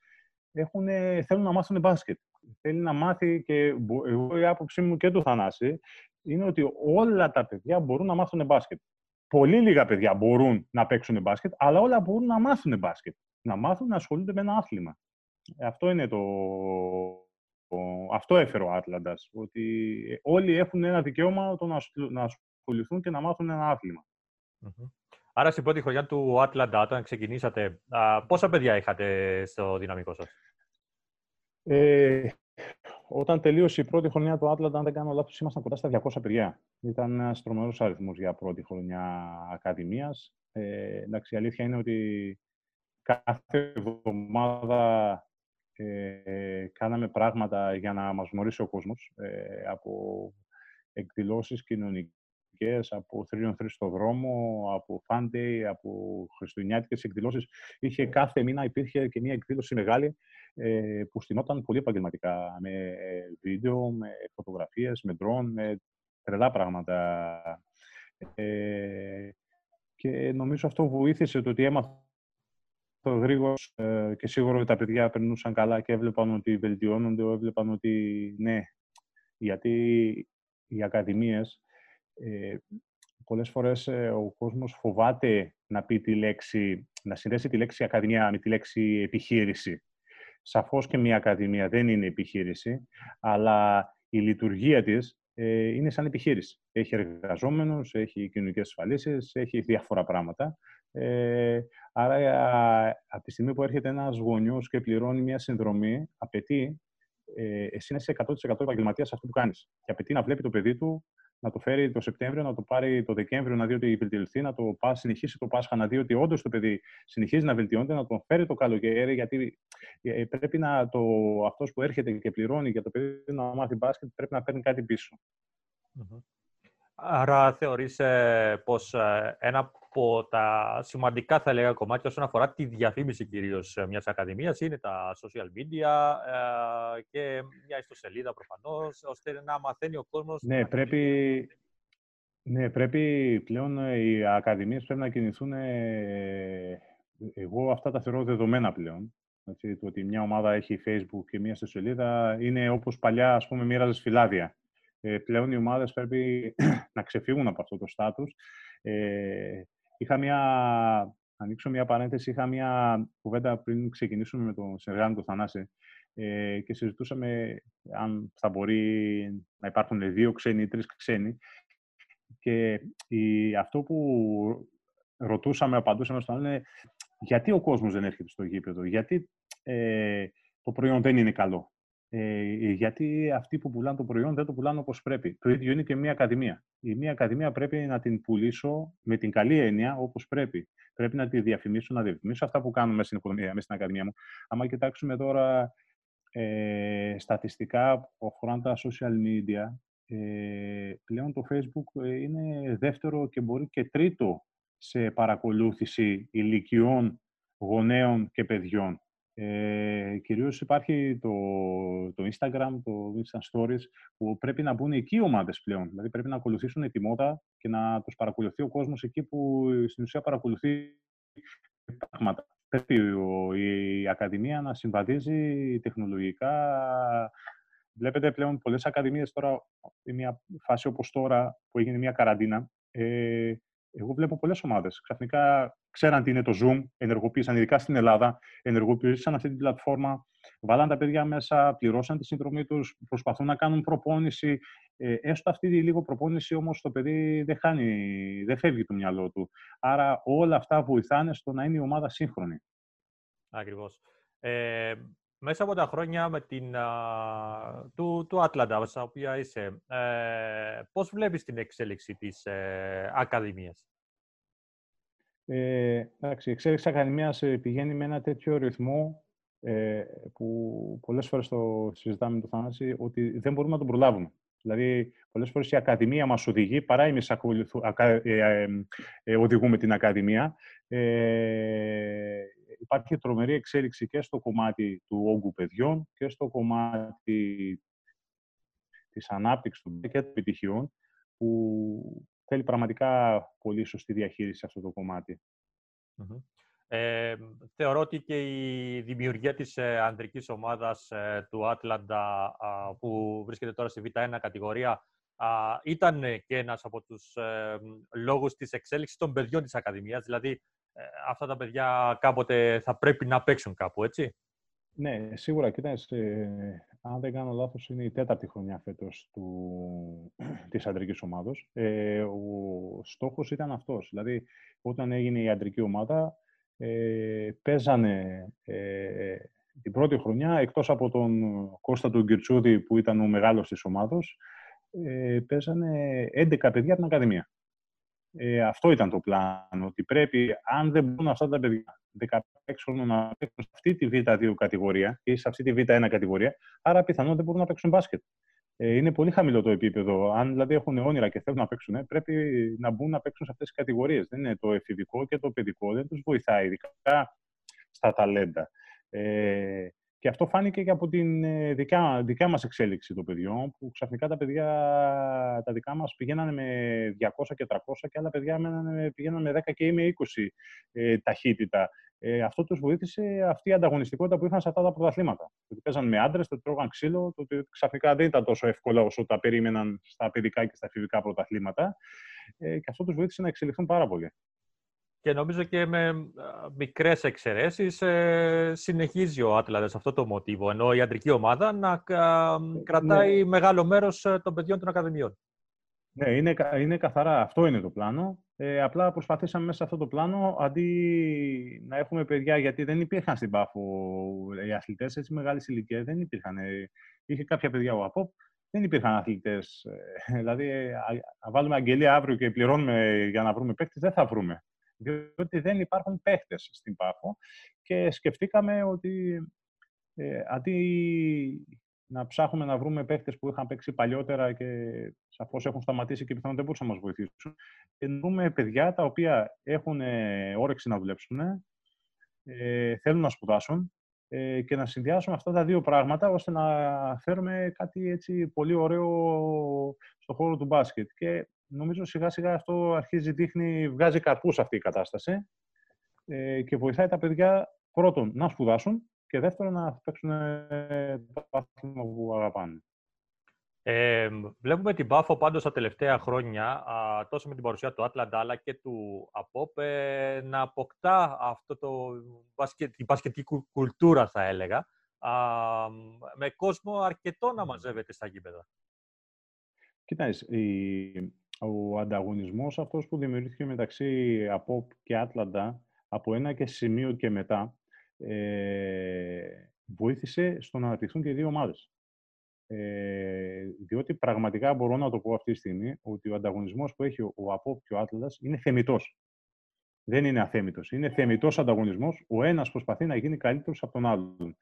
C: έχουν, θέλουν να μάθουν μπάσκετ. Θέλει να μάθει και εγώ η άποψή μου και του Θανάση είναι ότι όλα τα παιδιά μπορούν να μάθουν μπάσκετ. Πολύ λίγα παιδιά μπορούν να παίξουν μπάσκετ, αλλά όλα μπορούν να μάθουν μπάσκετ. Να μάθουν να ασχολούνται με ένα άθλημα. Αυτό είναι το... Αυτό έφερε ο Άτλαντας, ότι όλοι έχουν ένα δικαίωμα το να ασχοληθούν και να μάθουν ένα
B: Άρα στην πρώτη χρονιά του Άτλαντα, όταν ξεκινήσατε, πόσα παιδιά είχατε στο δυναμικό σας;
C: Ε, όταν τελείωσε η πρώτη χρονιά του Άτλαντα, αν δεν κάνω λάθος, ήμασταν κοντά στα 200 παιδιά. Ήταν ένας τρομερός αριθμός για πρώτη χρονιά Ακαδημίας. Ε, εντάξει, η αλήθεια είναι ότι κάθε εβδομάδα ε, κάναμε πράγματα για να μας γνωρίσει ο κόσμος ε, από εκδηλώσεις κοινωνικές από 3 on 3 στο δρόμο, από Fun Day, από χριστουγεννιάτικες εκδηλώσεις. Είχε κάθε μήνα υπήρχε και μια εκδήλωση μεγάλη ε, που στηνόταν πολύ επαγγελματικά, με ε, βίντεο, με φωτογραφίες, με drone, με τρελά πράγματα. Ε, και νομίζω αυτό βοήθησε το ότι έμαθα γρήγορα ε, και σίγουρα ότι τα παιδιά περνούσαν καλά και έβλεπαν ότι βελτιώνονται, έβλεπαν ότι ναι, γιατί οι ακαδημίες ε, πολλές φορές ε, ο κόσμος φοβάται να πει τη λέξη, να συνδέσει τη λέξη ακαδημία με τη λέξη επιχείρηση. Σαφώς και μια ακαδημία δεν είναι επιχείρηση, αλλά η λειτουργία της ε, είναι σαν επιχείρηση. Έχει εργαζόμενους, έχει κοινωνικές ασφαλίσεις, έχει διάφορα πράγματα. Ε, άρα, από τη στιγμή που έρχεται ένας γονιός και πληρώνει μια συνδρομή, απαιτεί ε, εσύ να είσαι 100% επαγγελματίας σε αυτό που κάνεις. Και απαιτεί να βλέπει το παιδί του να το φέρει το Σεπτέμβριο, να το πάρει το Δεκέμβριο, να δει ότι βελτιωθεί, να το πά, συνεχίσει το Πάσχα, να δει ότι όντως το παιδί συνεχίζει να βελτιώνεται, να τον φέρει το καλοκαίρι, γιατί ε, πρέπει να το, αυτός που έρχεται και πληρώνει για το παιδί να μάθει μπάσκετ, πρέπει να παίρνει κάτι πίσω.
B: Άρα θεωρείς ε, πως ε, ένα από τα σημαντικά, θα έλεγα, κομμάτια όσον αφορά τη διαφήμιση κυρίως ε, μιας ακαδημίας είναι τα social media ε, και μια ιστοσελίδα προφανώς, ώστε να μαθαίνει ο κόσμος...
C: Ναι, πρέπει, ναι, πρέπει πλέον ε, οι ακαδημίες πρέπει να κινηθούν... ε, εγώ αυτά τα θεωρώ δεδομένα πλέον. Έτσι, το ότι μια ομάδα έχει Facebook και μια ιστοσελίδα είναι όπως παλιά, ας πούμε, μοίραζες φυλάδια. Ε, πλέον οι ομάδες πρέπει [CLEARS THROAT] να ξεφύγουν από αυτό το στάτους. Ε, είχα μια, ανοίξω μια παρένθεση, είχα μια κουβέντα πριν ξεκινήσουμε με τον συνεργάτη του Θανάση ε, και συζητούσαμε αν θα μπορεί να υπάρχουν δύο ξένοι ή τρεις ξένοι και η, αυτό που ρωτούσαμε, απαντούσαμε στον άλλο είναι γιατί ο κόσμος δεν έρχεται στο γήπεδο, γιατί ε, το προϊόν δεν είναι καλό; Ε, γιατί αυτοί που πουλάνε το προϊόν δεν το πουλάνε όπως πρέπει. Το ίδιο είναι και μια ακαδημία. Η μια ακαδημία πρέπει να την πουλήσω με την καλή έννοια όπως πρέπει. Πρέπει να τη διαφημίσω, να διαφημίσω αυτά που κάνουμε μέσα στην, οικονομία, μέσα στην ακαδημία μου. Αν κοιτάξουμε τώρα ε, στατιστικά που αφορούν τα social media, ε, πλέον το Facebook ε, είναι δεύτερο και μπορεί και τρίτο σε παρακολούθηση ηλικιών, γονέων και παιδιών. Ε, κυρίως υπάρχει το, το Instagram, το Insta Stories, που πρέπει να μπουν εκεί οι ομάδες πλέον. Δηλαδή πρέπει να ακολουθήσουν τη μόδα και να τους παρακολουθεί ο κόσμος εκεί που στην ουσία παρακολουθεί πράγματα. Πρέπει η Ακαδημία να συμβαδίζει τεχνολογικά. Βλέπετε πλέον πολλές ακαδημίες τώρα, σε μια φάση όπως τώρα που έγινε μια καραντίνα, ε, εγώ βλέπω πολλές ομάδες. Ξαφνικά ξέραν τι είναι το Zoom, ενεργοποίησαν, ειδικά στην Ελλάδα, ενεργοποίησαν αυτή την πλατφόρμα, βάλαν τα παιδιά μέσα, πληρώσαν τη συνδρομή τους, προσπαθούν να κάνουν προπόνηση. Ε, έστω αυτή τη λίγο προπόνηση όμως το παιδί δεν χάνει, δεν φεύγει το μυαλό του. Άρα όλα αυτά βοηθάνε στο να είναι η ομάδα σύγχρονη.
B: Ακριβώς. Ε, μέσα από τα χρόνια με την, α, του, του Άτλαντα, στα οποία είσαι, ε, πώς βλέπεις την εξέλιξη της ε, Ακαδημίας;
C: Ε, εντάξει, η εξέλιξη της Ακαδημίας ε, πηγαίνει με ένα τέτοιο ρυθμό ε, που πολλές φορές το συζητάμε με τον Θανάση, ότι δεν μπορούμε να τον προλάβουμε. Δηλαδή, πολλές φορές η Ακαδημία μας οδηγεί, παρά εμείς ε, ε, ε, οδηγούμε την Ακαδημία. Ε, υπάρχει τρομερή εξέλιξη και στο κομμάτι του όγκου παιδιών και στο κομμάτι της ανάπτυξης του και των επιτυχιών, που θέλει πραγματικά πολύ σωστή διαχείριση σε αυτό το κομματι
B: Ε, θεωρώ ότι και η δημιουργία της ε, ανδρικής ομάδας ε, του Άτλαντα που βρίσκεται τώρα στη Β1 κατηγορία ήταν και ένας από τους ε, λόγους της εξέλιξης των παιδιών της Ακαδημίας. Δηλαδή, ε, αυτά τα παιδιά κάποτε θα πρέπει να παίξουν κάπου, έτσι.
C: Ναι, σίγουρα. Κοίταξε, αν δεν κάνω λάθος, είναι η τέταρτη χρονιά φέτος του, [CLEARS THROAT] της αντρικής ομάδος. Ε, ο στόχος ήταν αυτός. Δηλαδή, όταν έγινε η αντρική ομάδα, ε, παίζανε ε, την πρώτη χρονιά, εκτός από τον Κώστα του Γκυρτσούδη, που ήταν ο μεγάλος της ομάδος, ε, παίζανε 11 παιδιά από την Ακαδημία. Ε, αυτό ήταν το πλάνο, ότι πρέπει, αν δεν μπορούν αυτά τα παιδιά 16 χρόνων να παίξουν σε αυτή τη Β2 κατηγορία ή σε αυτή τη Β1 κατηγορία, άρα πιθανόν δεν μπορούν να παίξουν μπάσκετ. Ε, είναι πολύ χαμηλό το επίπεδο. Αν δηλαδή έχουν όνειρα και θέλουν να παίξουν, πρέπει να μπουν να παίξουν σε αυτές τις κατηγορίες. Δεν είναι το εφηβικό και το παιδικό, δεν τους βοηθάει, ειδικά στα ταλέντα. Ε, και αυτό φάνηκε και από την ε, δικιά, δικιά μας εξέλιξη των παιδιών, που ξαφνικά τα παιδιά, τα δικά μας πηγαίνανε με 200 και 300 και άλλα παιδιά πηγαίνανε με 10 και με 20 ε, ταχύτητα. Ε, αυτό τους βοήθησε αυτή η ανταγωνιστικότητα που είχαν σε αυτά τα πρωταθλήματα. Ότι παίζαν με άντρες, το τρώγαν ξύλο, το ότι ξαφνικά δεν ήταν τόσο εύκολο όσο τα περίμεναν στα παιδικά και στα εφηβικά πρωταθλήματα. Ε, και αυτό τους βοήθησε να εξελιχθούν πάρα πολύ.
B: Και νομίζω και με μικρές εξαιρέσεις ε, συνεχίζει ο Άτλαντας αυτό το μοτίβο, ενώ η αντρική ομάδα να κρατάει ναι. μεγάλο μέρος ε, των παιδιών των Ακαδημιών.
C: Ναι, είναι, είναι καθαρά. Αυτό είναι το πλάνο. Ε, απλά προσπαθήσαμε μέσα σε αυτό το πλάνο, αντί να έχουμε παιδιά, γιατί δεν υπήρχαν στην Πάφο οι αθλητές, έτσι μεγάλης ηλικίας δεν υπήρχαν. Είχε κάποια παιδιά ο ΑΠΟΠ, δεν υπήρχαν αθλητές. [LAUGHS] δηλαδή, αν βάλουμε αγγελία αύριο και πληρώνουμε για να βρούμε παίκτη, δεν θα βρούμε διότι δεν υπάρχουν παίχτες στην Πάφο και σκεφτήκαμε ότι ε, αντί να ψάχνουμε να βρούμε παίχτες που είχαν παίξει παλιότερα και σαφώς έχουν σταματήσει και πιθανόν δεν μπορούσαν να μας βοηθήσουν. Και να βρούμε παιδιά τα οποία έχουν ε, όρεξη να δουλέψουν, ε, θέλουν να σπουδάσουν ε, και να συνδυάσουμε αυτά τα δύο πράγματα ώστε να φέρουμε κάτι έτσι πολύ ωραίο στο χώρο του μπάσκετ. Και νομίζω σιγά σιγά αυτό αρχίζει, δείχνει, βγάζει καρπούς αυτή η κατάσταση ε, και βοηθάει τα παιδιά πρώτον να σπουδάσουν και δεύτερον να παίξουν ε, το άθλημα που αγαπάνε.
B: Ε, βλέπουμε την Πάφο πάντως τα τελευταία χρόνια, α, τόσο με την παρουσία του Άτλαντα αλλά και του ΑΠΟΠ, ε, να αποκτά αυτό το μπασκετ, την μπασκετική κουλτούρα, θα έλεγα, α, με κόσμο αρκετό να μαζεύεται στα γήπεδα.
C: Κοιτάξτε, ο ανταγωνισμός αυτός που δημιουργήθηκε μεταξύ ΑΠΟΠ και Άτλαντα από ένα και σημείο και μετά, ε, βοήθησε στο να αναπτυχθούν και οι δύο ομάδες. Ε, διότι πραγματικά μπορώ να το πω αυτή τη στιγμή ότι ο ανταγωνισμός που έχει ο ΑΠΟΠ και ο Άτλαντας είναι θεμητός. Δεν είναι αθέμητος. Είναι θεμητός ανταγωνισμός. Ο ένας προσπαθεί να γίνει καλύτερος από τον άλλον.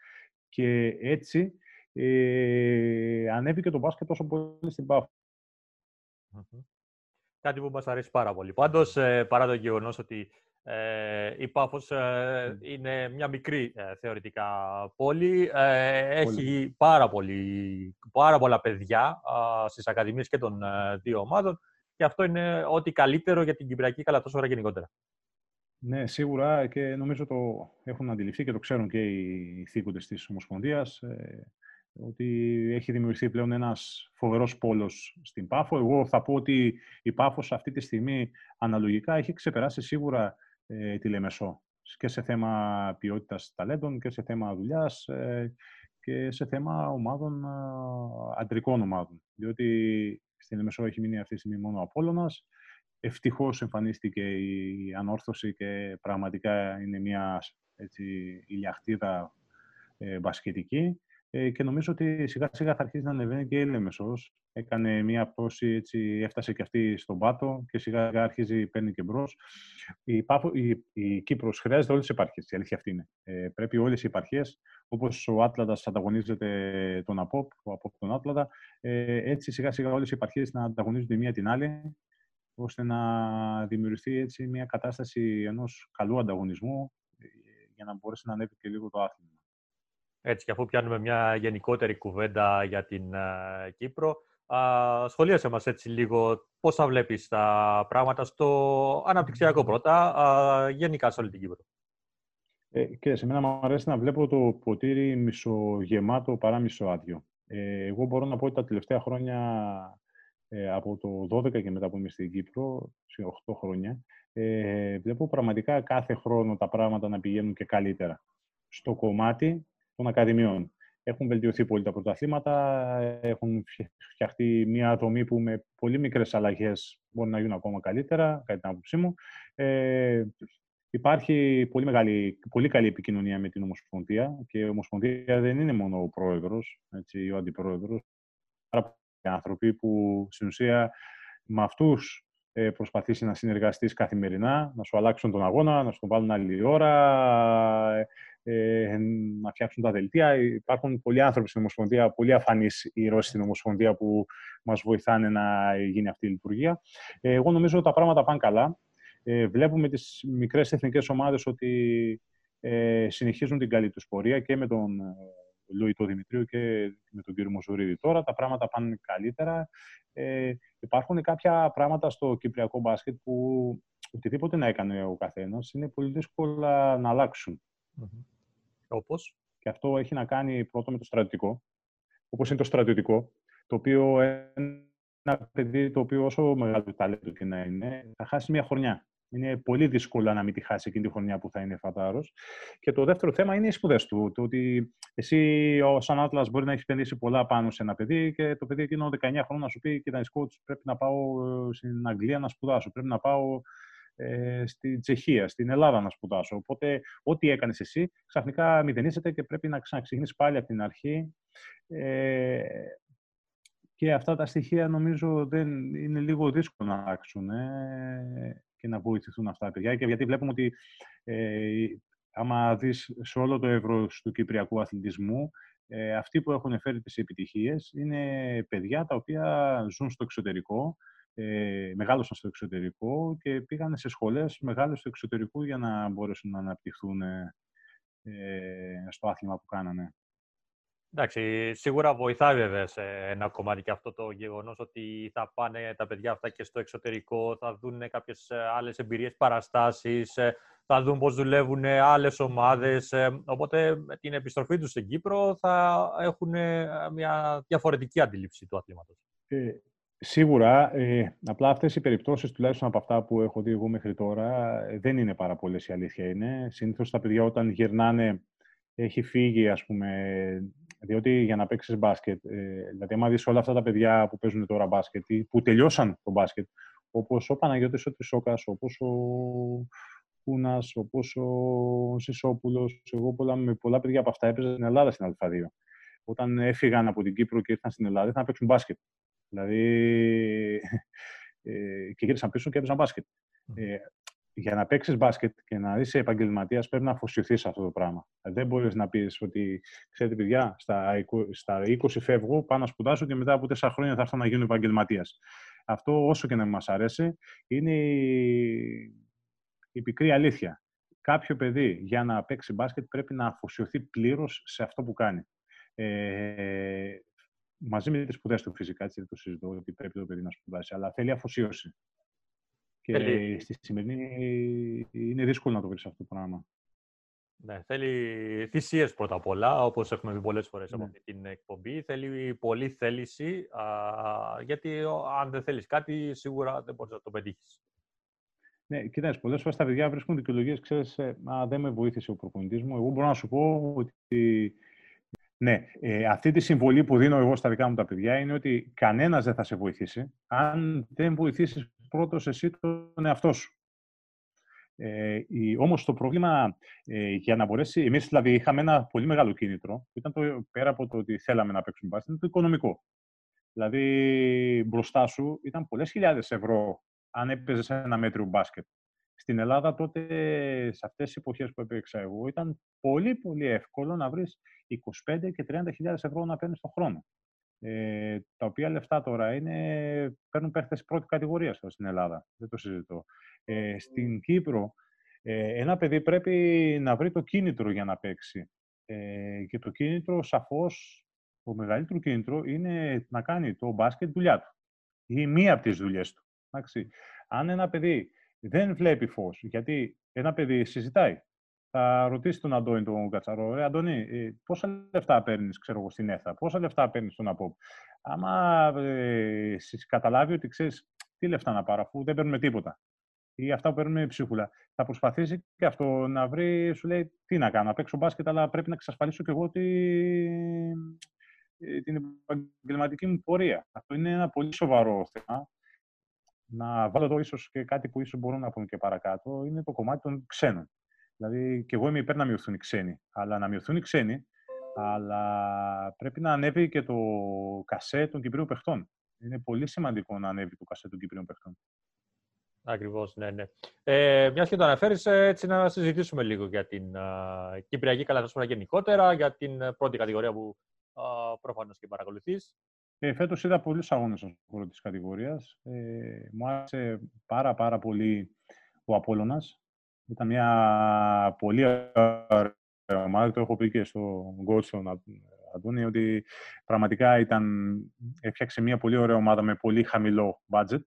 C: Και έτσι ε, ανέβηκε το μπάσκετ τόσο πολύ στην Πάφο.
B: Κάτι που μας αρέσει πάρα πολύ. Πάντως, ε, παρά το γεγονός ότι ε, η Πάφος ε, είναι μια μικρή ε, θεωρητικά πόλη. έχει πάρα, πολύ, πάρα πολλά παιδιά στις ακαδημίες και των δύο ομάδων και αυτό είναι ό,τι καλύτερο για την Κυπριακή Καλατόσορα γενικότερα.
C: Ναι, σίγουρα και νομίζω το έχουν αντιληφθεί και το ξέρουν και οι θήκοντες της Ομοσπονδίας ότι έχει δημιουργηθεί πλέον ένας φοβερός πόλος στην Πάφο. Εγώ θα πω ότι η Πάφος αυτή τη στιγμή αναλογικά έχει ξεπεράσει σίγουρα ε, τη Λεμεσό και σε θέμα ποιότητας ταλέντων και σε θέμα δουλειάς ε, και σε θέμα ομάδων, αντρικών ομάδων. Διότι στην Λεμεσό έχει μείνει αυτή τη στιγμή μόνο ο Απόλλωνας. Ευτυχώς εμφανίστηκε η ανόρθωση και πραγματικά είναι μια έτσι, ηλιαχτίδα ε, μπασκετική. Ε, και νομίζω ότι σιγά σιγά θα αρχίσει να ανεβαίνει και η Λεμεσός. Έκανε μία πτώση, έτσι, έφτασε και αυτή στον πάτο και σιγά σιγά αρχίζει, παίρνει και μπρος. Η, η, η Κύπρος χρειάζεται όλες τις επαρχίες, η αλήθεια αυτή είναι. Ε, πρέπει όλες οι επαρχίες, όπως ο Άτλαντας ανταγωνίζεται τον ΑΠΟΠ, ο ΑΠΟΠ τον Άτλαντα, ε, έτσι σιγά σιγά όλες οι επαρχίες να ανταγωνίζονται η μία την άλλη, ώστε να δημιουργηθεί έτσι μια κατάσταση ενός καλού ανταγωνισμού ε, για να μπορέσει να ανέβει και λίγο το άθλημα.
B: Έτσι, και αφού πιάνουμε μια γενικότερη κουβέντα για την uh, Κύπρο, uh, σχολίασε μας έτσι λίγο πώς θα βλέπεις τα πράγματα στο αναπτυξιακό πρώτα, uh, γενικά σε όλη την Κύπρο.
C: Ε, και σε μένα μου αρέσει να βλέπω το ποτήρι μισογεμάτο παρά μισοάδιο. Ε, εγώ μπορώ να πω ότι τα τελευταία χρόνια, ε, από το 12 και μετά που είμαι στην Κύπρο, σε 8 χρόνια, ε, βλέπω πραγματικά κάθε χρόνο τα πράγματα να πηγαίνουν και καλύτερα. Στο κομμάτι των Ακαδημιών. Έχουν βελτιωθεί πολύ τα πρωταθλήματα, έχουν φτιαχτεί μια δομή που με πολύ μικρές αλλαγές μπορεί να γίνουν ακόμα καλύτερα, κατά την άποψή μου. Ε, υπάρχει πολύ, μεγάλη, πολύ καλή επικοινωνία με την Ομοσπονδία και η Ομοσπονδία δεν είναι μόνο ο πρόεδρος, έτσι, ο αντιπρόεδρος, αλλά άνθρωποι που στην ουσία με αυτούς ε, προσπαθήσει να συνεργαστείς καθημερινά, να σου αλλάξουν τον αγώνα, να σου τον βάλουν άλλη ώρα, ε, να φτιάξουν τα δελτία. Υπάρχουν πολλοί άνθρωποι στην Ομοσπονδία, πολύ αφανείς οι Ρώσοι στην Ομοσπονδία που μας βοηθάνε να γίνει αυτή η λειτουργία. Ε, εγώ νομίζω ότι τα πράγματα πάνε καλά. Ε, βλέπουμε τις μικρές εθνικές ομάδες ότι ε, συνεχίζουν την καλή τους πορεία και με τον ε, Λούι το Δημητρίου και με τον κύριο Μοσουρίδη. Τώρα τα πράγματα πάνε καλύτερα. Ε, υπάρχουν κάποια πράγματα στο κυπριακό μπάσκετ που οτιδήποτε να έκανε ο καθένας είναι πολύ δύσκολα να αλλάξουν.
B: Όπως;
C: Και αυτό έχει να κάνει πρώτο με το στρατιωτικό. Όπως είναι το στρατιωτικό, το οποίο ένα παιδί το οποίο όσο μεγάλο ταλέντο και να είναι, θα χάσει μια χρονιά. Είναι πολύ δύσκολο να μην τη χάσει εκείνη τη χρονιά που θα είναι φατάρο. Και το δεύτερο θέμα είναι οι σπουδές του. Το ότι εσύ, ω Άτλας, μπορεί να έχεις επενδύσει πολλά πάνω σε ένα παιδί και το παιδί εκείνο 19 χρόνια να σου πει: Κοίτα, πρέπει να πάω στην Αγγλία να σπουδάσω. Πρέπει να πάω ε, στη Τσεχία, στην Ελλάδα να σπουδάσω. Οπότε, ό,τι έκανες εσύ, ξαφνικά μηδενίζεται και πρέπει να ξαναξεκινήσεις πάλι από την αρχή. Ε, και αυτά τα στοιχεία νομίζω δεν είναι λίγο δύσκολο να αλλάξουν ε, και να βοηθηθούν αυτά τα παιδιά. Και γιατί βλέπουμε ότι ε, άμα δεις σε όλο το εύρος του κυπριακού αθλητισμού, ε, αυτοί που έχουν φέρει τις επιτυχίες είναι παιδιά τα οποία ζουν στο εξωτερικό, ε, μεγάλωσαν στο εξωτερικό και πήγαν σε σχολές μεγάλες στο εξωτερικό για να μπορέσουν να αναπτυχθούν ε, στο άθλημα που κάνανε.
B: Εντάξει, σίγουρα βοηθάει βέβαια σε ένα κομμάτι και αυτό το γεγονός ότι θα πάνε τα παιδιά αυτά και στο εξωτερικό, θα δουν κάποιες άλλες εμπειρίες, παραστάσεις, θα δουν πώς δουλεύουν άλλες ομάδες. Ε, οπότε με την επιστροφή τους στην Κύπρο θα έχουν ε, μια διαφορετική αντίληψη του αθλήματος.
C: Ε, σίγουρα, ε, απλά αυτές οι περιπτώσεις, τουλάχιστον από αυτά που έχω δει εγώ μέχρι τώρα, δεν είναι πάρα πολλές η αλήθεια είναι. Συνήθως τα παιδιά όταν γυρνάνε έχει φύγει, ας πούμε, διότι για να παίξεις μπάσκετ, ε, δηλαδή άμα δεις όλα αυτά τα παιδιά που παίζουν τώρα μπάσκετ, που τελειώσαν το μπάσκετ, όπως ο Παναγιώτης ο Τρισόκας, όπως ο, Κούνας, όπως ο Σισόπουλος. Εγώ πολλά, με πολλά παιδιά από αυτά έπαιζα στην Ελλάδα στην Α2. Όταν έφυγαν από την Κύπρο και ήρθαν στην Ελλάδα, ήρθαν να παίξουν μπάσκετ. Δηλαδή. Ε, και γύρισαν πίσω και έπαιζαν μπάσκετ. Ε, για να παίξεις μπάσκετ και να είσαι επαγγελματίας, πρέπει να αφοσιωθείς σε αυτό το πράγμα. Δεν μπορείς να πεις ότι, ξέρετε, παιδιά, στα, στα 20 φεύγω, πάω να σπουδάσω και μετά από 4 χρόνια θα έρθω να γίνω επαγγελματίας. Αυτό, όσο και να μας αρέσει, είναι η πικρή αλήθεια. Κάποιο παιδί για να παίξει μπάσκετ πρέπει να αφοσιωθεί πλήρως σε αυτό που κάνει. Ε, μαζί με τις σπουδές του φυσικά, έτσι δεν το συζητώ ότι πρέπει το παιδί να σπουδάσει, αλλά θέλει αφοσίωση. Και θέλει... στη σημερινή είναι δύσκολο να το βρεις αυτό το πράγμα.
B: Ναι, θέλει θυσίες πρώτα απ' όλα, όπως έχουμε πει πολλές φορές ναι. από αυτή την εκπομπή. Θέλει πολλή θέληση, α, γιατί αν δεν θέλεις κάτι, σίγουρα δεν μπορείς να το πετύχεις.
C: Ναι, κοιτάξτε, πολλές φορές τα παιδιά βρίσκουν δικαιολογίες. Ξέρεις, ε, δεν με βοήθησε ο προπονητής μου. Εγώ μπορώ να σου πω ότι. Ναι, ε, αυτή τη συμβολή που δίνω εγώ στα δικά μου τα παιδιά είναι ότι κανένας δεν θα σε βοηθήσει αν δεν βοηθήσεις πρώτος εσύ τον εαυτό σου. Ε, όμως το πρόβλημα ε, για να μπορέσει, εμείς δηλαδή είχαμε ένα πολύ μεγάλο κίνητρο, ήταν το, πέρα από το ότι θέλαμε να παίξουμε μπάσκετ, ήταν το οικονομικό. Δηλαδή μπροστά σου ήταν πολλές χιλιάδες ευρώ αν έπαιζες ένα μέτριο μπάσκετ. Στην Ελλάδα τότε, σε αυτές τις εποχές που έπαιξα εγώ, ήταν πολύ πολύ εύκολο να βρεις 25 και 30 χιλιάδες ευρώ να παίρνεις το χρόνο. Ε, τα οποία λεφτά τώρα είναι, παίρνουν παίχτες πρώτη κατηγορία στην Ελλάδα. Δεν το συζητώ. Ε, στην Κύπρο, ε, ένα παιδί πρέπει να βρει το κίνητρο για να παίξει. Ε, και το κίνητρο, σαφώς, το μεγαλύτερο κίνητρο είναι να κάνει το μπάσκετ δουλειά του. Ή μία από τις δουλειές του. Εντάξει. Αν ένα παιδί δεν βλέπει φως, γιατί ένα παιδί συζητάει, θα ρωτήσει τον Αντώνη τον Κατσαρό, «Ε, Αντώνη, ε, πόσα λεφτά παίρνεις, ξέρω εγώ, στην ΕΘΑ, πόσα λεφτά παίρνεις στον ΑΠΟΠ; Άμα ε, καταλάβει ότι ξέρεις τι λεφτά να πάρω, αφού δεν παίρνουμε τίποτα. Ή αυτά που παίρνουμε ψίχουλα. Θα προσπαθήσει και αυτό να βρει, σου λέει, τι να κάνω, να παίξω μπάσκετ, αλλά πρέπει να εξασφαλίσω και εγώ τη... Ε, την επαγγελματική μου πορεία. Αυτό είναι ένα πολύ σοβαρό θέμα να βάλω εδώ ίσως και κάτι που ίσως μπορούν να πούμε και παρακάτω, είναι το κομμάτι των ξένων. Δηλαδή, και εγώ είμαι υπέρ να μειωθούν οι ξένοι. Αλλά να μειωθούν οι ξένοι, αλλά πρέπει να ανέβει και το κασέ των Κυπρίων παιχτών. Είναι πολύ σημαντικό να ανέβει το κασέ των Κυπρίων παιχτών.
B: Ακριβώς, ναι, ναι. Ε, Μιας και το αναφέρεις, ε, έτσι να συζητήσουμε λίγο για την uh, Κυπριακή Καλαθόσφαιρα γενικότερα, για την ε, πρώτη κατηγορία που uh, προφανώς και παρακολουθείς.
C: Ε, φέτος είδα πολλούς αγώνες στον χώρο της κατηγορίας. Ε, μου άρεσε πάρα πάρα πολύ ο Απόλλωνας. Ήταν μια πολύ ωραία ομάδα, το έχω πει και στο Γκότσο Αντώνη, ότι πραγματικά ήταν, έφτιαξε μια πολύ ωραία ομάδα με πολύ χαμηλό budget.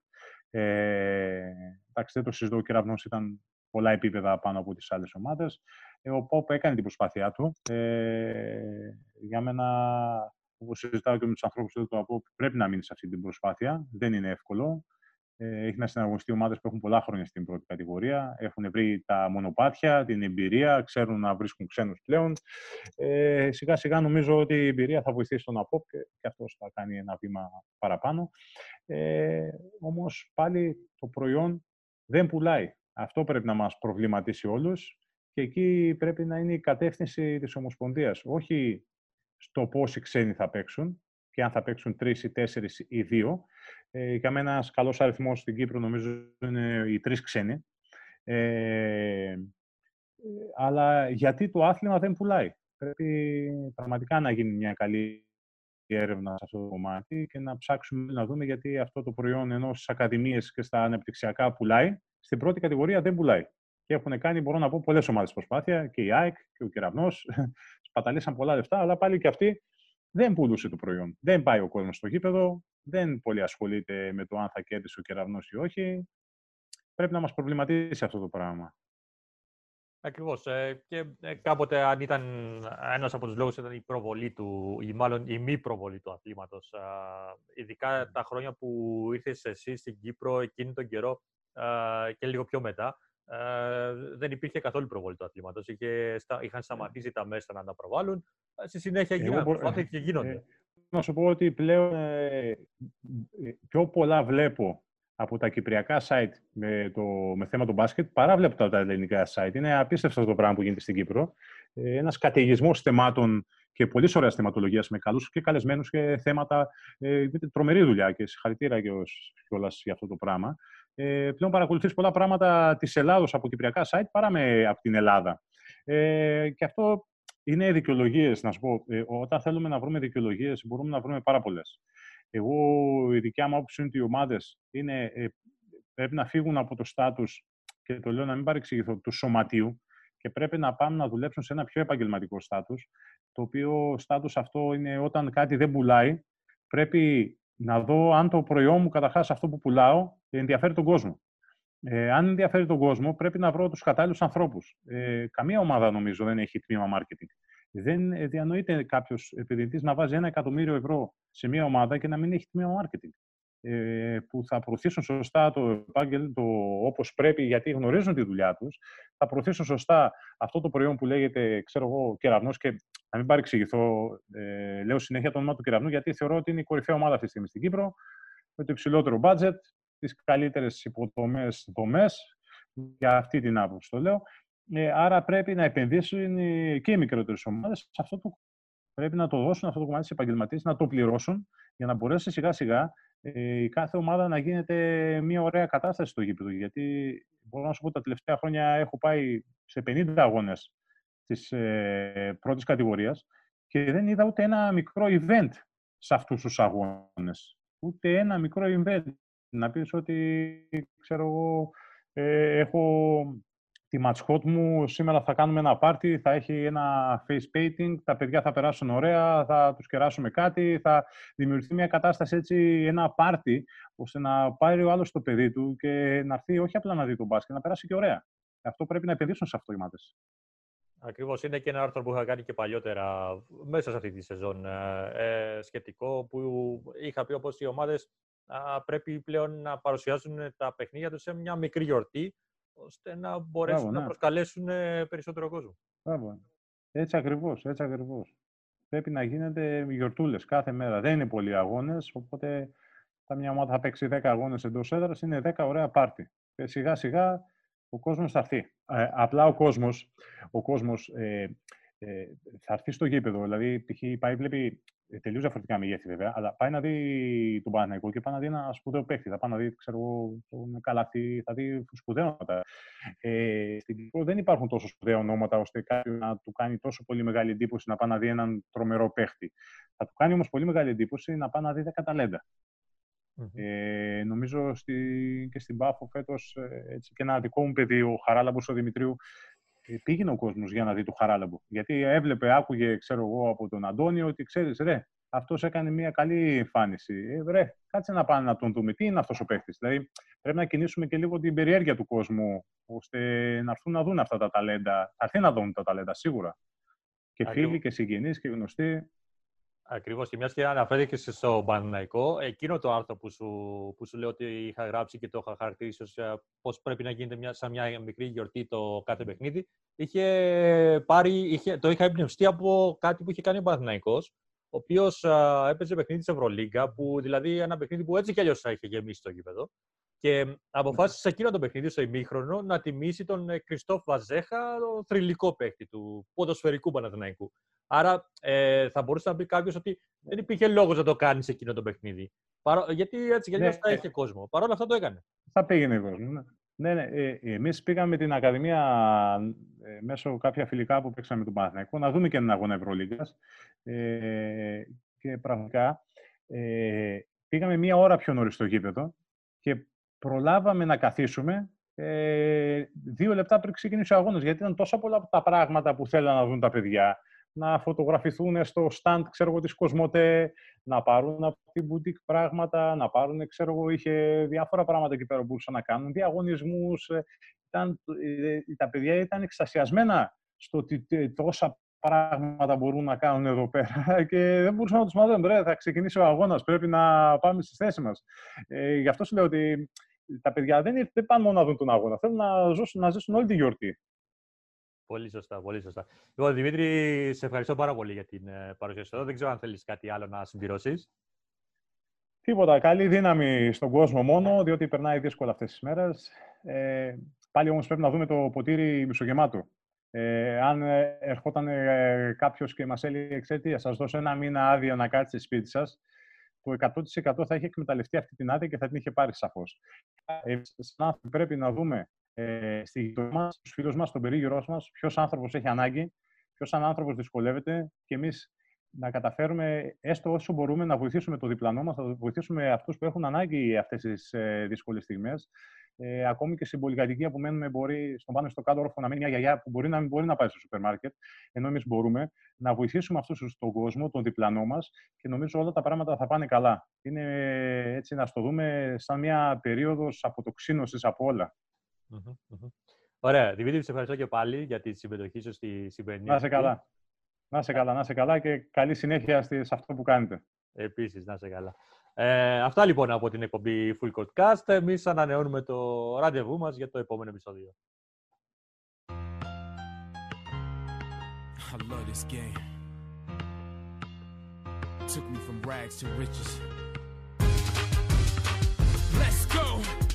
C: Ε, εντάξει, δεν το συζητώ, ο Κεραυνός ήταν πολλά επίπεδα πάνω από τις άλλες ομάδες. Ε, ο Πόπ έκανε την προσπάθειά του. Ε, για μένα Όπως συζητάω και με τους ανθρώπους εδώ το ΑΠΟ, πρέπει να μείνει σε αυτή την προσπάθεια. Δεν είναι εύκολο. Ε, έχει να συναγωνιστεί ομάδες που έχουν πολλά χρόνια στην πρώτη κατηγορία. Έχουν βρει τα μονοπάτια, την εμπειρία, ξέρουν να βρίσκουν ξένους πλέον. Ε, σιγά σιγά νομίζω ότι η εμπειρία θα βοηθήσει τον ΑΠΟ και, και αυτός θα κάνει ένα βήμα παραπάνω. Ε, Όμως πάλι το προϊόν δεν πουλάει. Αυτό πρέπει να μας προβληματίσει όλους. Και εκεί πρέπει να είναι η κατεύθυνση της Ομοσπονδίας. Όχι στο πόσοι ξένοι θα παίξουν και αν θα παίξουν τρεις ή τέσσερις ή δύο. Ε, για μένα ένας καλός αριθμός στην Κύπρο νομίζω είναι οι τρεις ξένοι. Ε, αλλά γιατί το άθλημα δεν πουλάει. πρέπει πραγματικά να γίνει μια καλή έρευνα σε αυτό το κομμάτι και να ψάξουμε να δούμε γιατί αυτό το προϊόν ενώ στις ακαδημίες και στα ανεπτυξιακά πουλάει, στην πρώτη κατηγορία δεν πουλάει. Και έχουν κάνει, μπορώ να πω, πολλές ομάδες προσπάθεια και η ΑΕΚ και ο Κεραυνός. Σπαταλήσαν πολλά λεφτά, αλλά πάλι και αυτοί δεν πουλούσε το προϊόν. Δεν πάει ο κόσμος στο γήπεδο, δεν πολύ ασχολείται με το αν θα κέρδισε ο Κεραυνός ή όχι. Πρέπει να μας προβληματίσει αυτό το πράγμα.
B: Ακριβώς. Ε, και ε, κάποτε, αν ήταν ένας από τους λόγους, ήταν η προβολή του, ή μάλλον η μη προβολή του αθλήματος. Ειδικά τα χρόνια που ήρθες εσύ στην Κύπρο, εκείνη τον καιρό και λίγο πιο μετά, δεν υπήρχε καθόλου προβολή του αθλήματο. Είχαν σταματήσει τα μέσα να τα προβάλλουν. Στη συνέχεια γίνανε και γίνονται. Ε,
C: να σου πω ότι πλέον ε, πιο πολλά βλέπω από τα κυπριακά site με, το, με θέμα του μπάσκετ παρά βλέπω τα, τα ελληνικά site. Είναι απίστευτο αυτό το πράγμα που γίνεται στην Κύπρο. Ε, Ένας καταιγισμός θεμάτων και πολύ ωραία θεματολογίας με καλούς και καλεσμένους και θέματα. Ε, τρομερή δουλειά και συγχαρητήρια κιόλας για αυτό το πράγμα. Ε, πλέον παρακολουθείς πολλά πράγματα της Ελλάδος από κυπριακά site παρά με, από την Ελλάδα. Ε, και αυτό είναι δικαιολογίες, να σου πω. Ε, όταν θέλουμε να βρούμε δικαιολογίες, μπορούμε να βρούμε πάρα πολλές. Εγώ, η δικιά μου άποψη είναι ότι οι ομάδες ε, πρέπει να φύγουν από το στάτου και το λέω να μην παρεξηγηθώ, του σωματείου και πρέπει να πάνε να δουλέψουν σε ένα πιο επαγγελματικό στάτου. Το οποίο στάτου αυτό είναι όταν κάτι δεν πουλάει, πρέπει να δω αν το προϊόν μου, καταρχάς αυτό που πουλάω, ενδιαφέρει τον κόσμο. Ε, αν ενδιαφέρει τον κόσμο, πρέπει να βρω τους κατάλληλους ανθρώπους. Ε, καμία ομάδα, νομίζω, δεν έχει τμήμα marketing. Δεν διανοείται κάποιος επενδυτής να βάζει ένα εκατομμύριο ευρώ σε μια ομάδα και να μην έχει τμήμα marketing. Ε, που θα προωθήσουν σωστά το επάγγελμα το, όπως πρέπει γιατί γνωρίζουν τη δουλειά τους, θα προωθήσουν σωστά αυτό το προϊόν που λέγεται, ξέρω εγώ, κεραυνός και να μην παρεξηγηθώ, ε, λέω συνέχεια το όνομα του κεραυνού γιατί θεωρώ ότι είναι η κορυφαία ομάδα αυτή τη στιγμή στην Κύπρο με το υψηλότερο budget, τις καλύτερες υποδομές δομές, για αυτή την άποψη το λέω. Ε, άρα πρέπει να επενδύσουν και οι μικρότερες ομάδες σε αυτό το Πρέπει να το δώσουν αυτό το κομμάτι στις επαγγελματίες, να το πληρώσουν για να μπορέσει σιγά σιγά ε, η κάθε ομάδα να γίνεται μια ωραία κατάσταση στο γήπεδο. Γιατί μπορώ να σου πω τα τελευταία χρόνια έχω πάει σε 50 αγώνες της ε, πρώτης κατηγορίας και δεν είδα ούτε ένα μικρό event σε αυτούς τους αγώνες. Ούτε ένα μικρό event να πεις ότι, ξέρω εγώ, ε, έχω τη ματσχότ μου, σήμερα θα κάνουμε ένα πάρτι, θα έχει ένα face painting, τα παιδιά θα περάσουν ωραία, θα τους κεράσουμε κάτι, θα δημιουργηθεί μια κατάσταση έτσι, ένα πάρτι, ώστε να πάρει ο άλλος το παιδί του και να έρθει όχι απλά να δει τον μπάσκετ, να περάσει και ωραία. Αυτό πρέπει να επενδύσουν σε αυτό οι μάτες.
B: Ακριβώς. Είναι και ένα άρθρο που είχα κάνει και παλιότερα μέσα σε αυτή τη σεζόν ε, ε σχετικό, που είχα πει όπως οι ομάδες πρέπει πλέον να παρουσιάζουν τα παιχνίδια τους σε μια μικρή γιορτή, ώστε να μπορέσουν να ναι. προσκαλέσουν ε, περισσότερο κόσμο.
C: Μπράβο. Έτσι ακριβώς, έτσι ακριβώς. Πρέπει να γίνεται γιορτούλες κάθε μέρα. Δεν είναι πολλοί αγώνες, οπότε θα μια ομάδα θα παίξει 10 αγώνες εντός έδρας, είναι 10 ωραία πάρτι. Και σιγά σιγά ο κόσμος θα έρθει. Ε, απλά ο κόσμος, ο κόσμος ε, ε, θα έρθει στο γήπεδο. Δηλαδή, π.χ. πάει, βλέπει ε, τελείως διαφορετικά μεγέθη βέβαια, αλλά πάει να δει τον Παναγικό και πάει να δει ένα σπουδαίο παίχτη. Θα πάει να δει, ξέρω εγώ, τον Καλαθί, θα δει σπουδαία ονόματα. Ε, στην Κύπρο δεν υπάρχουν τόσο σπουδαία ονόματα ώστε κάποιον να του κάνει τόσο πολύ μεγάλη εντύπωση να πάει να δει έναν τρομερό παίχτη. Θα του κάνει όμως πολύ μεγάλη εντύπωση να πάει να δει 10 ταλέντα. Ε, νομίζω στη, και στην Πάφο φέτος ε, και ένα δικό μου παιδί, ο Χαράλαμπος ο Δημητρίου, ε, πήγαινε ο κόσμος για να δει το Χαράλαμπο. Γιατί έβλεπε, άκουγε, ξέρω εγώ, από τον Αντώνιο ότι ξέρεις, ρε, αυτός έκανε μια καλή εμφάνιση. Ε, ρε, κάτσε να πάνε να τον δούμε. Τι είναι αυτός ο παίχτη. Δηλαδή, πρέπει να κινήσουμε και λίγο την περιέργεια του κόσμου, ώστε να έρθουν να δουν αυτά τα ταλέντα. Θα έρθει να δουν τα ταλέντα, σίγουρα. Και φίλοι και συγγενείς και γνωστοί.
B: Ακριβώς. Και μιας και αναφέρθηκες στο Παναναϊκό, εκείνο το άρθρο που σου, που σου λέω ότι είχα γράψει και το είχα χαρακτηρίσει ως ε, πώς πρέπει να γίνεται μια, σαν μια μικρή γιορτή το κάθε παιχνίδι, είχε πάρει, είχε, το είχα εμπνευστεί από κάτι που είχε κάνει ο Παναναϊκό, ο οποίος έπαιζε παιχνίδι της Ευρωλίγκα, που δηλαδή ένα παιχνίδι που έτσι κι αλλιώς θα είχε γεμίσει το γήπεδο. Και αποφάσισε σε εκείνο το παιχνίδι, στο ημίχρονο, να τιμήσει τον ε, Κριστόφ Βαζέχα, τον θρηλυκό παίχτη του ποδοσφαιρικού Παναθηναϊκού. Άρα ε, θα μπορούσε να πει κάποιος ότι δεν υπήρχε λόγος να το κάνει εκείνο το παιχνίδι. Παρό... Γιατί έτσι κι αλλιώς ναι. θα είχε κόσμο. Παρ' όλα αυτά το έκανε.
C: Θα πήγαινε κόσμο. Ναι. Ναι, ναι. Ε, εμείς πήγαμε με την Ακαδημία ε, μέσω κάποια φιλικά που παίξαμε με τον Παναθηναϊκό να δούμε και έναν αγώνα Ευρωλίγκας. Ε, και πραγματικά ε, πήγαμε μία ώρα πιο νωρίς στο γήπεδο και προλάβαμε να καθίσουμε ε, δύο λεπτά πριν ξεκινήσει ο αγώνας, γιατί ήταν τόσα πολλά τα πράγματα που θέλαν να δουν τα παιδιά να φωτογραφηθούν στο stand, ξέρω εγώ, της Κοσμοτέ, να πάρουν από την boutique πράγματα, να πάρουν, ξέρω εγώ, είχε διάφορα πράγματα εκεί πέρα που μπορούσαν να κάνουν, διαγωνισμούς. Ε, ήταν, ε, τα παιδιά ήταν εξασιασμένα στο ότι τόσα πράγματα μπορούν να κάνουν εδώ πέρα [LAUGHS] και δεν μπορούσαν να τους μάθουν. Ρε, θα ξεκινήσει ο αγώνας, πρέπει να πάμε στη θέση μας. Ε, γι' αυτό σου λέω ότι τα παιδιά δεν, δεν πάνε μόνο να δουν τον αγώνα, θέλουν να ζήσουν, να ζήσουν όλη τη γιορτή.
B: Πολύ σωστά, πολύ σωστά. Λοιπόν, Δημήτρη, σε ευχαριστώ πάρα πολύ για την ε, παρουσία σου εδώ. Δεν ξέρω αν θέλεις κάτι άλλο να συμπληρώσεις.
C: Τίποτα. Καλή δύναμη στον κόσμο μόνο, διότι περνάει δύσκολα αυτές τις μέρες. Ε, πάλι όμως πρέπει να δούμε το ποτήρι μισογεμάτο. Ε, αν ε, ερχόταν ε, κάποιος και μας έλεγε, ξέρετε, σας δώσω ένα μήνα άδεια να κάτσετε σπίτι σας, το 100% θα είχε εκμεταλλευτεί αυτή την άδεια και θα την είχε πάρει σαφώς. Ε, πρέπει να δούμε ε, στη γειτονιά μας, στους φίλους μας, στον περίγυρό μας, ποιος άνθρωπος έχει ανάγκη, ποιος άνθρωπος δυσκολεύεται και εμείς να καταφέρουμε έστω όσο μπορούμε να βοηθήσουμε το διπλανό μας, να βοηθήσουμε αυτούς που έχουν ανάγκη αυτές τις ε, δύσκολες στιγμές. Ε, ακόμη και στην πολυκατοικία που μένουμε, μπορεί στον πάνω στο κάτω όροφο να μείνει μια γιαγιά που μπορεί να μην μπορεί να πάει στο σούπερ μάρκετ, ενώ εμείς μπορούμε να βοηθήσουμε αυτούς τον κόσμο, τον διπλανό μας και νομίζω όλα τα πράγματα θα πάνε καλά. Είναι έτσι να στο δούμε σαν μια περίοδος αποτοξίνωσης από όλα.
B: Ωραία. Δημήτρη, σε ευχαριστώ και πάλι για τη συμμετοχή σου στη σημερινή.
C: Να είσαι καλά. Να είσαι καλά, να είσαι καλά και καλή συνέχεια σε αυτό που κάνετε.
B: Επίσης, να είσαι καλά. Ε, αυτά λοιπόν από την εκπομπή Full Cast. Εμείς ανανεώνουμε το ραντεβού μας για το επόμενο επεισόδιο. I love this game. Took me from rags to riches. Let's go!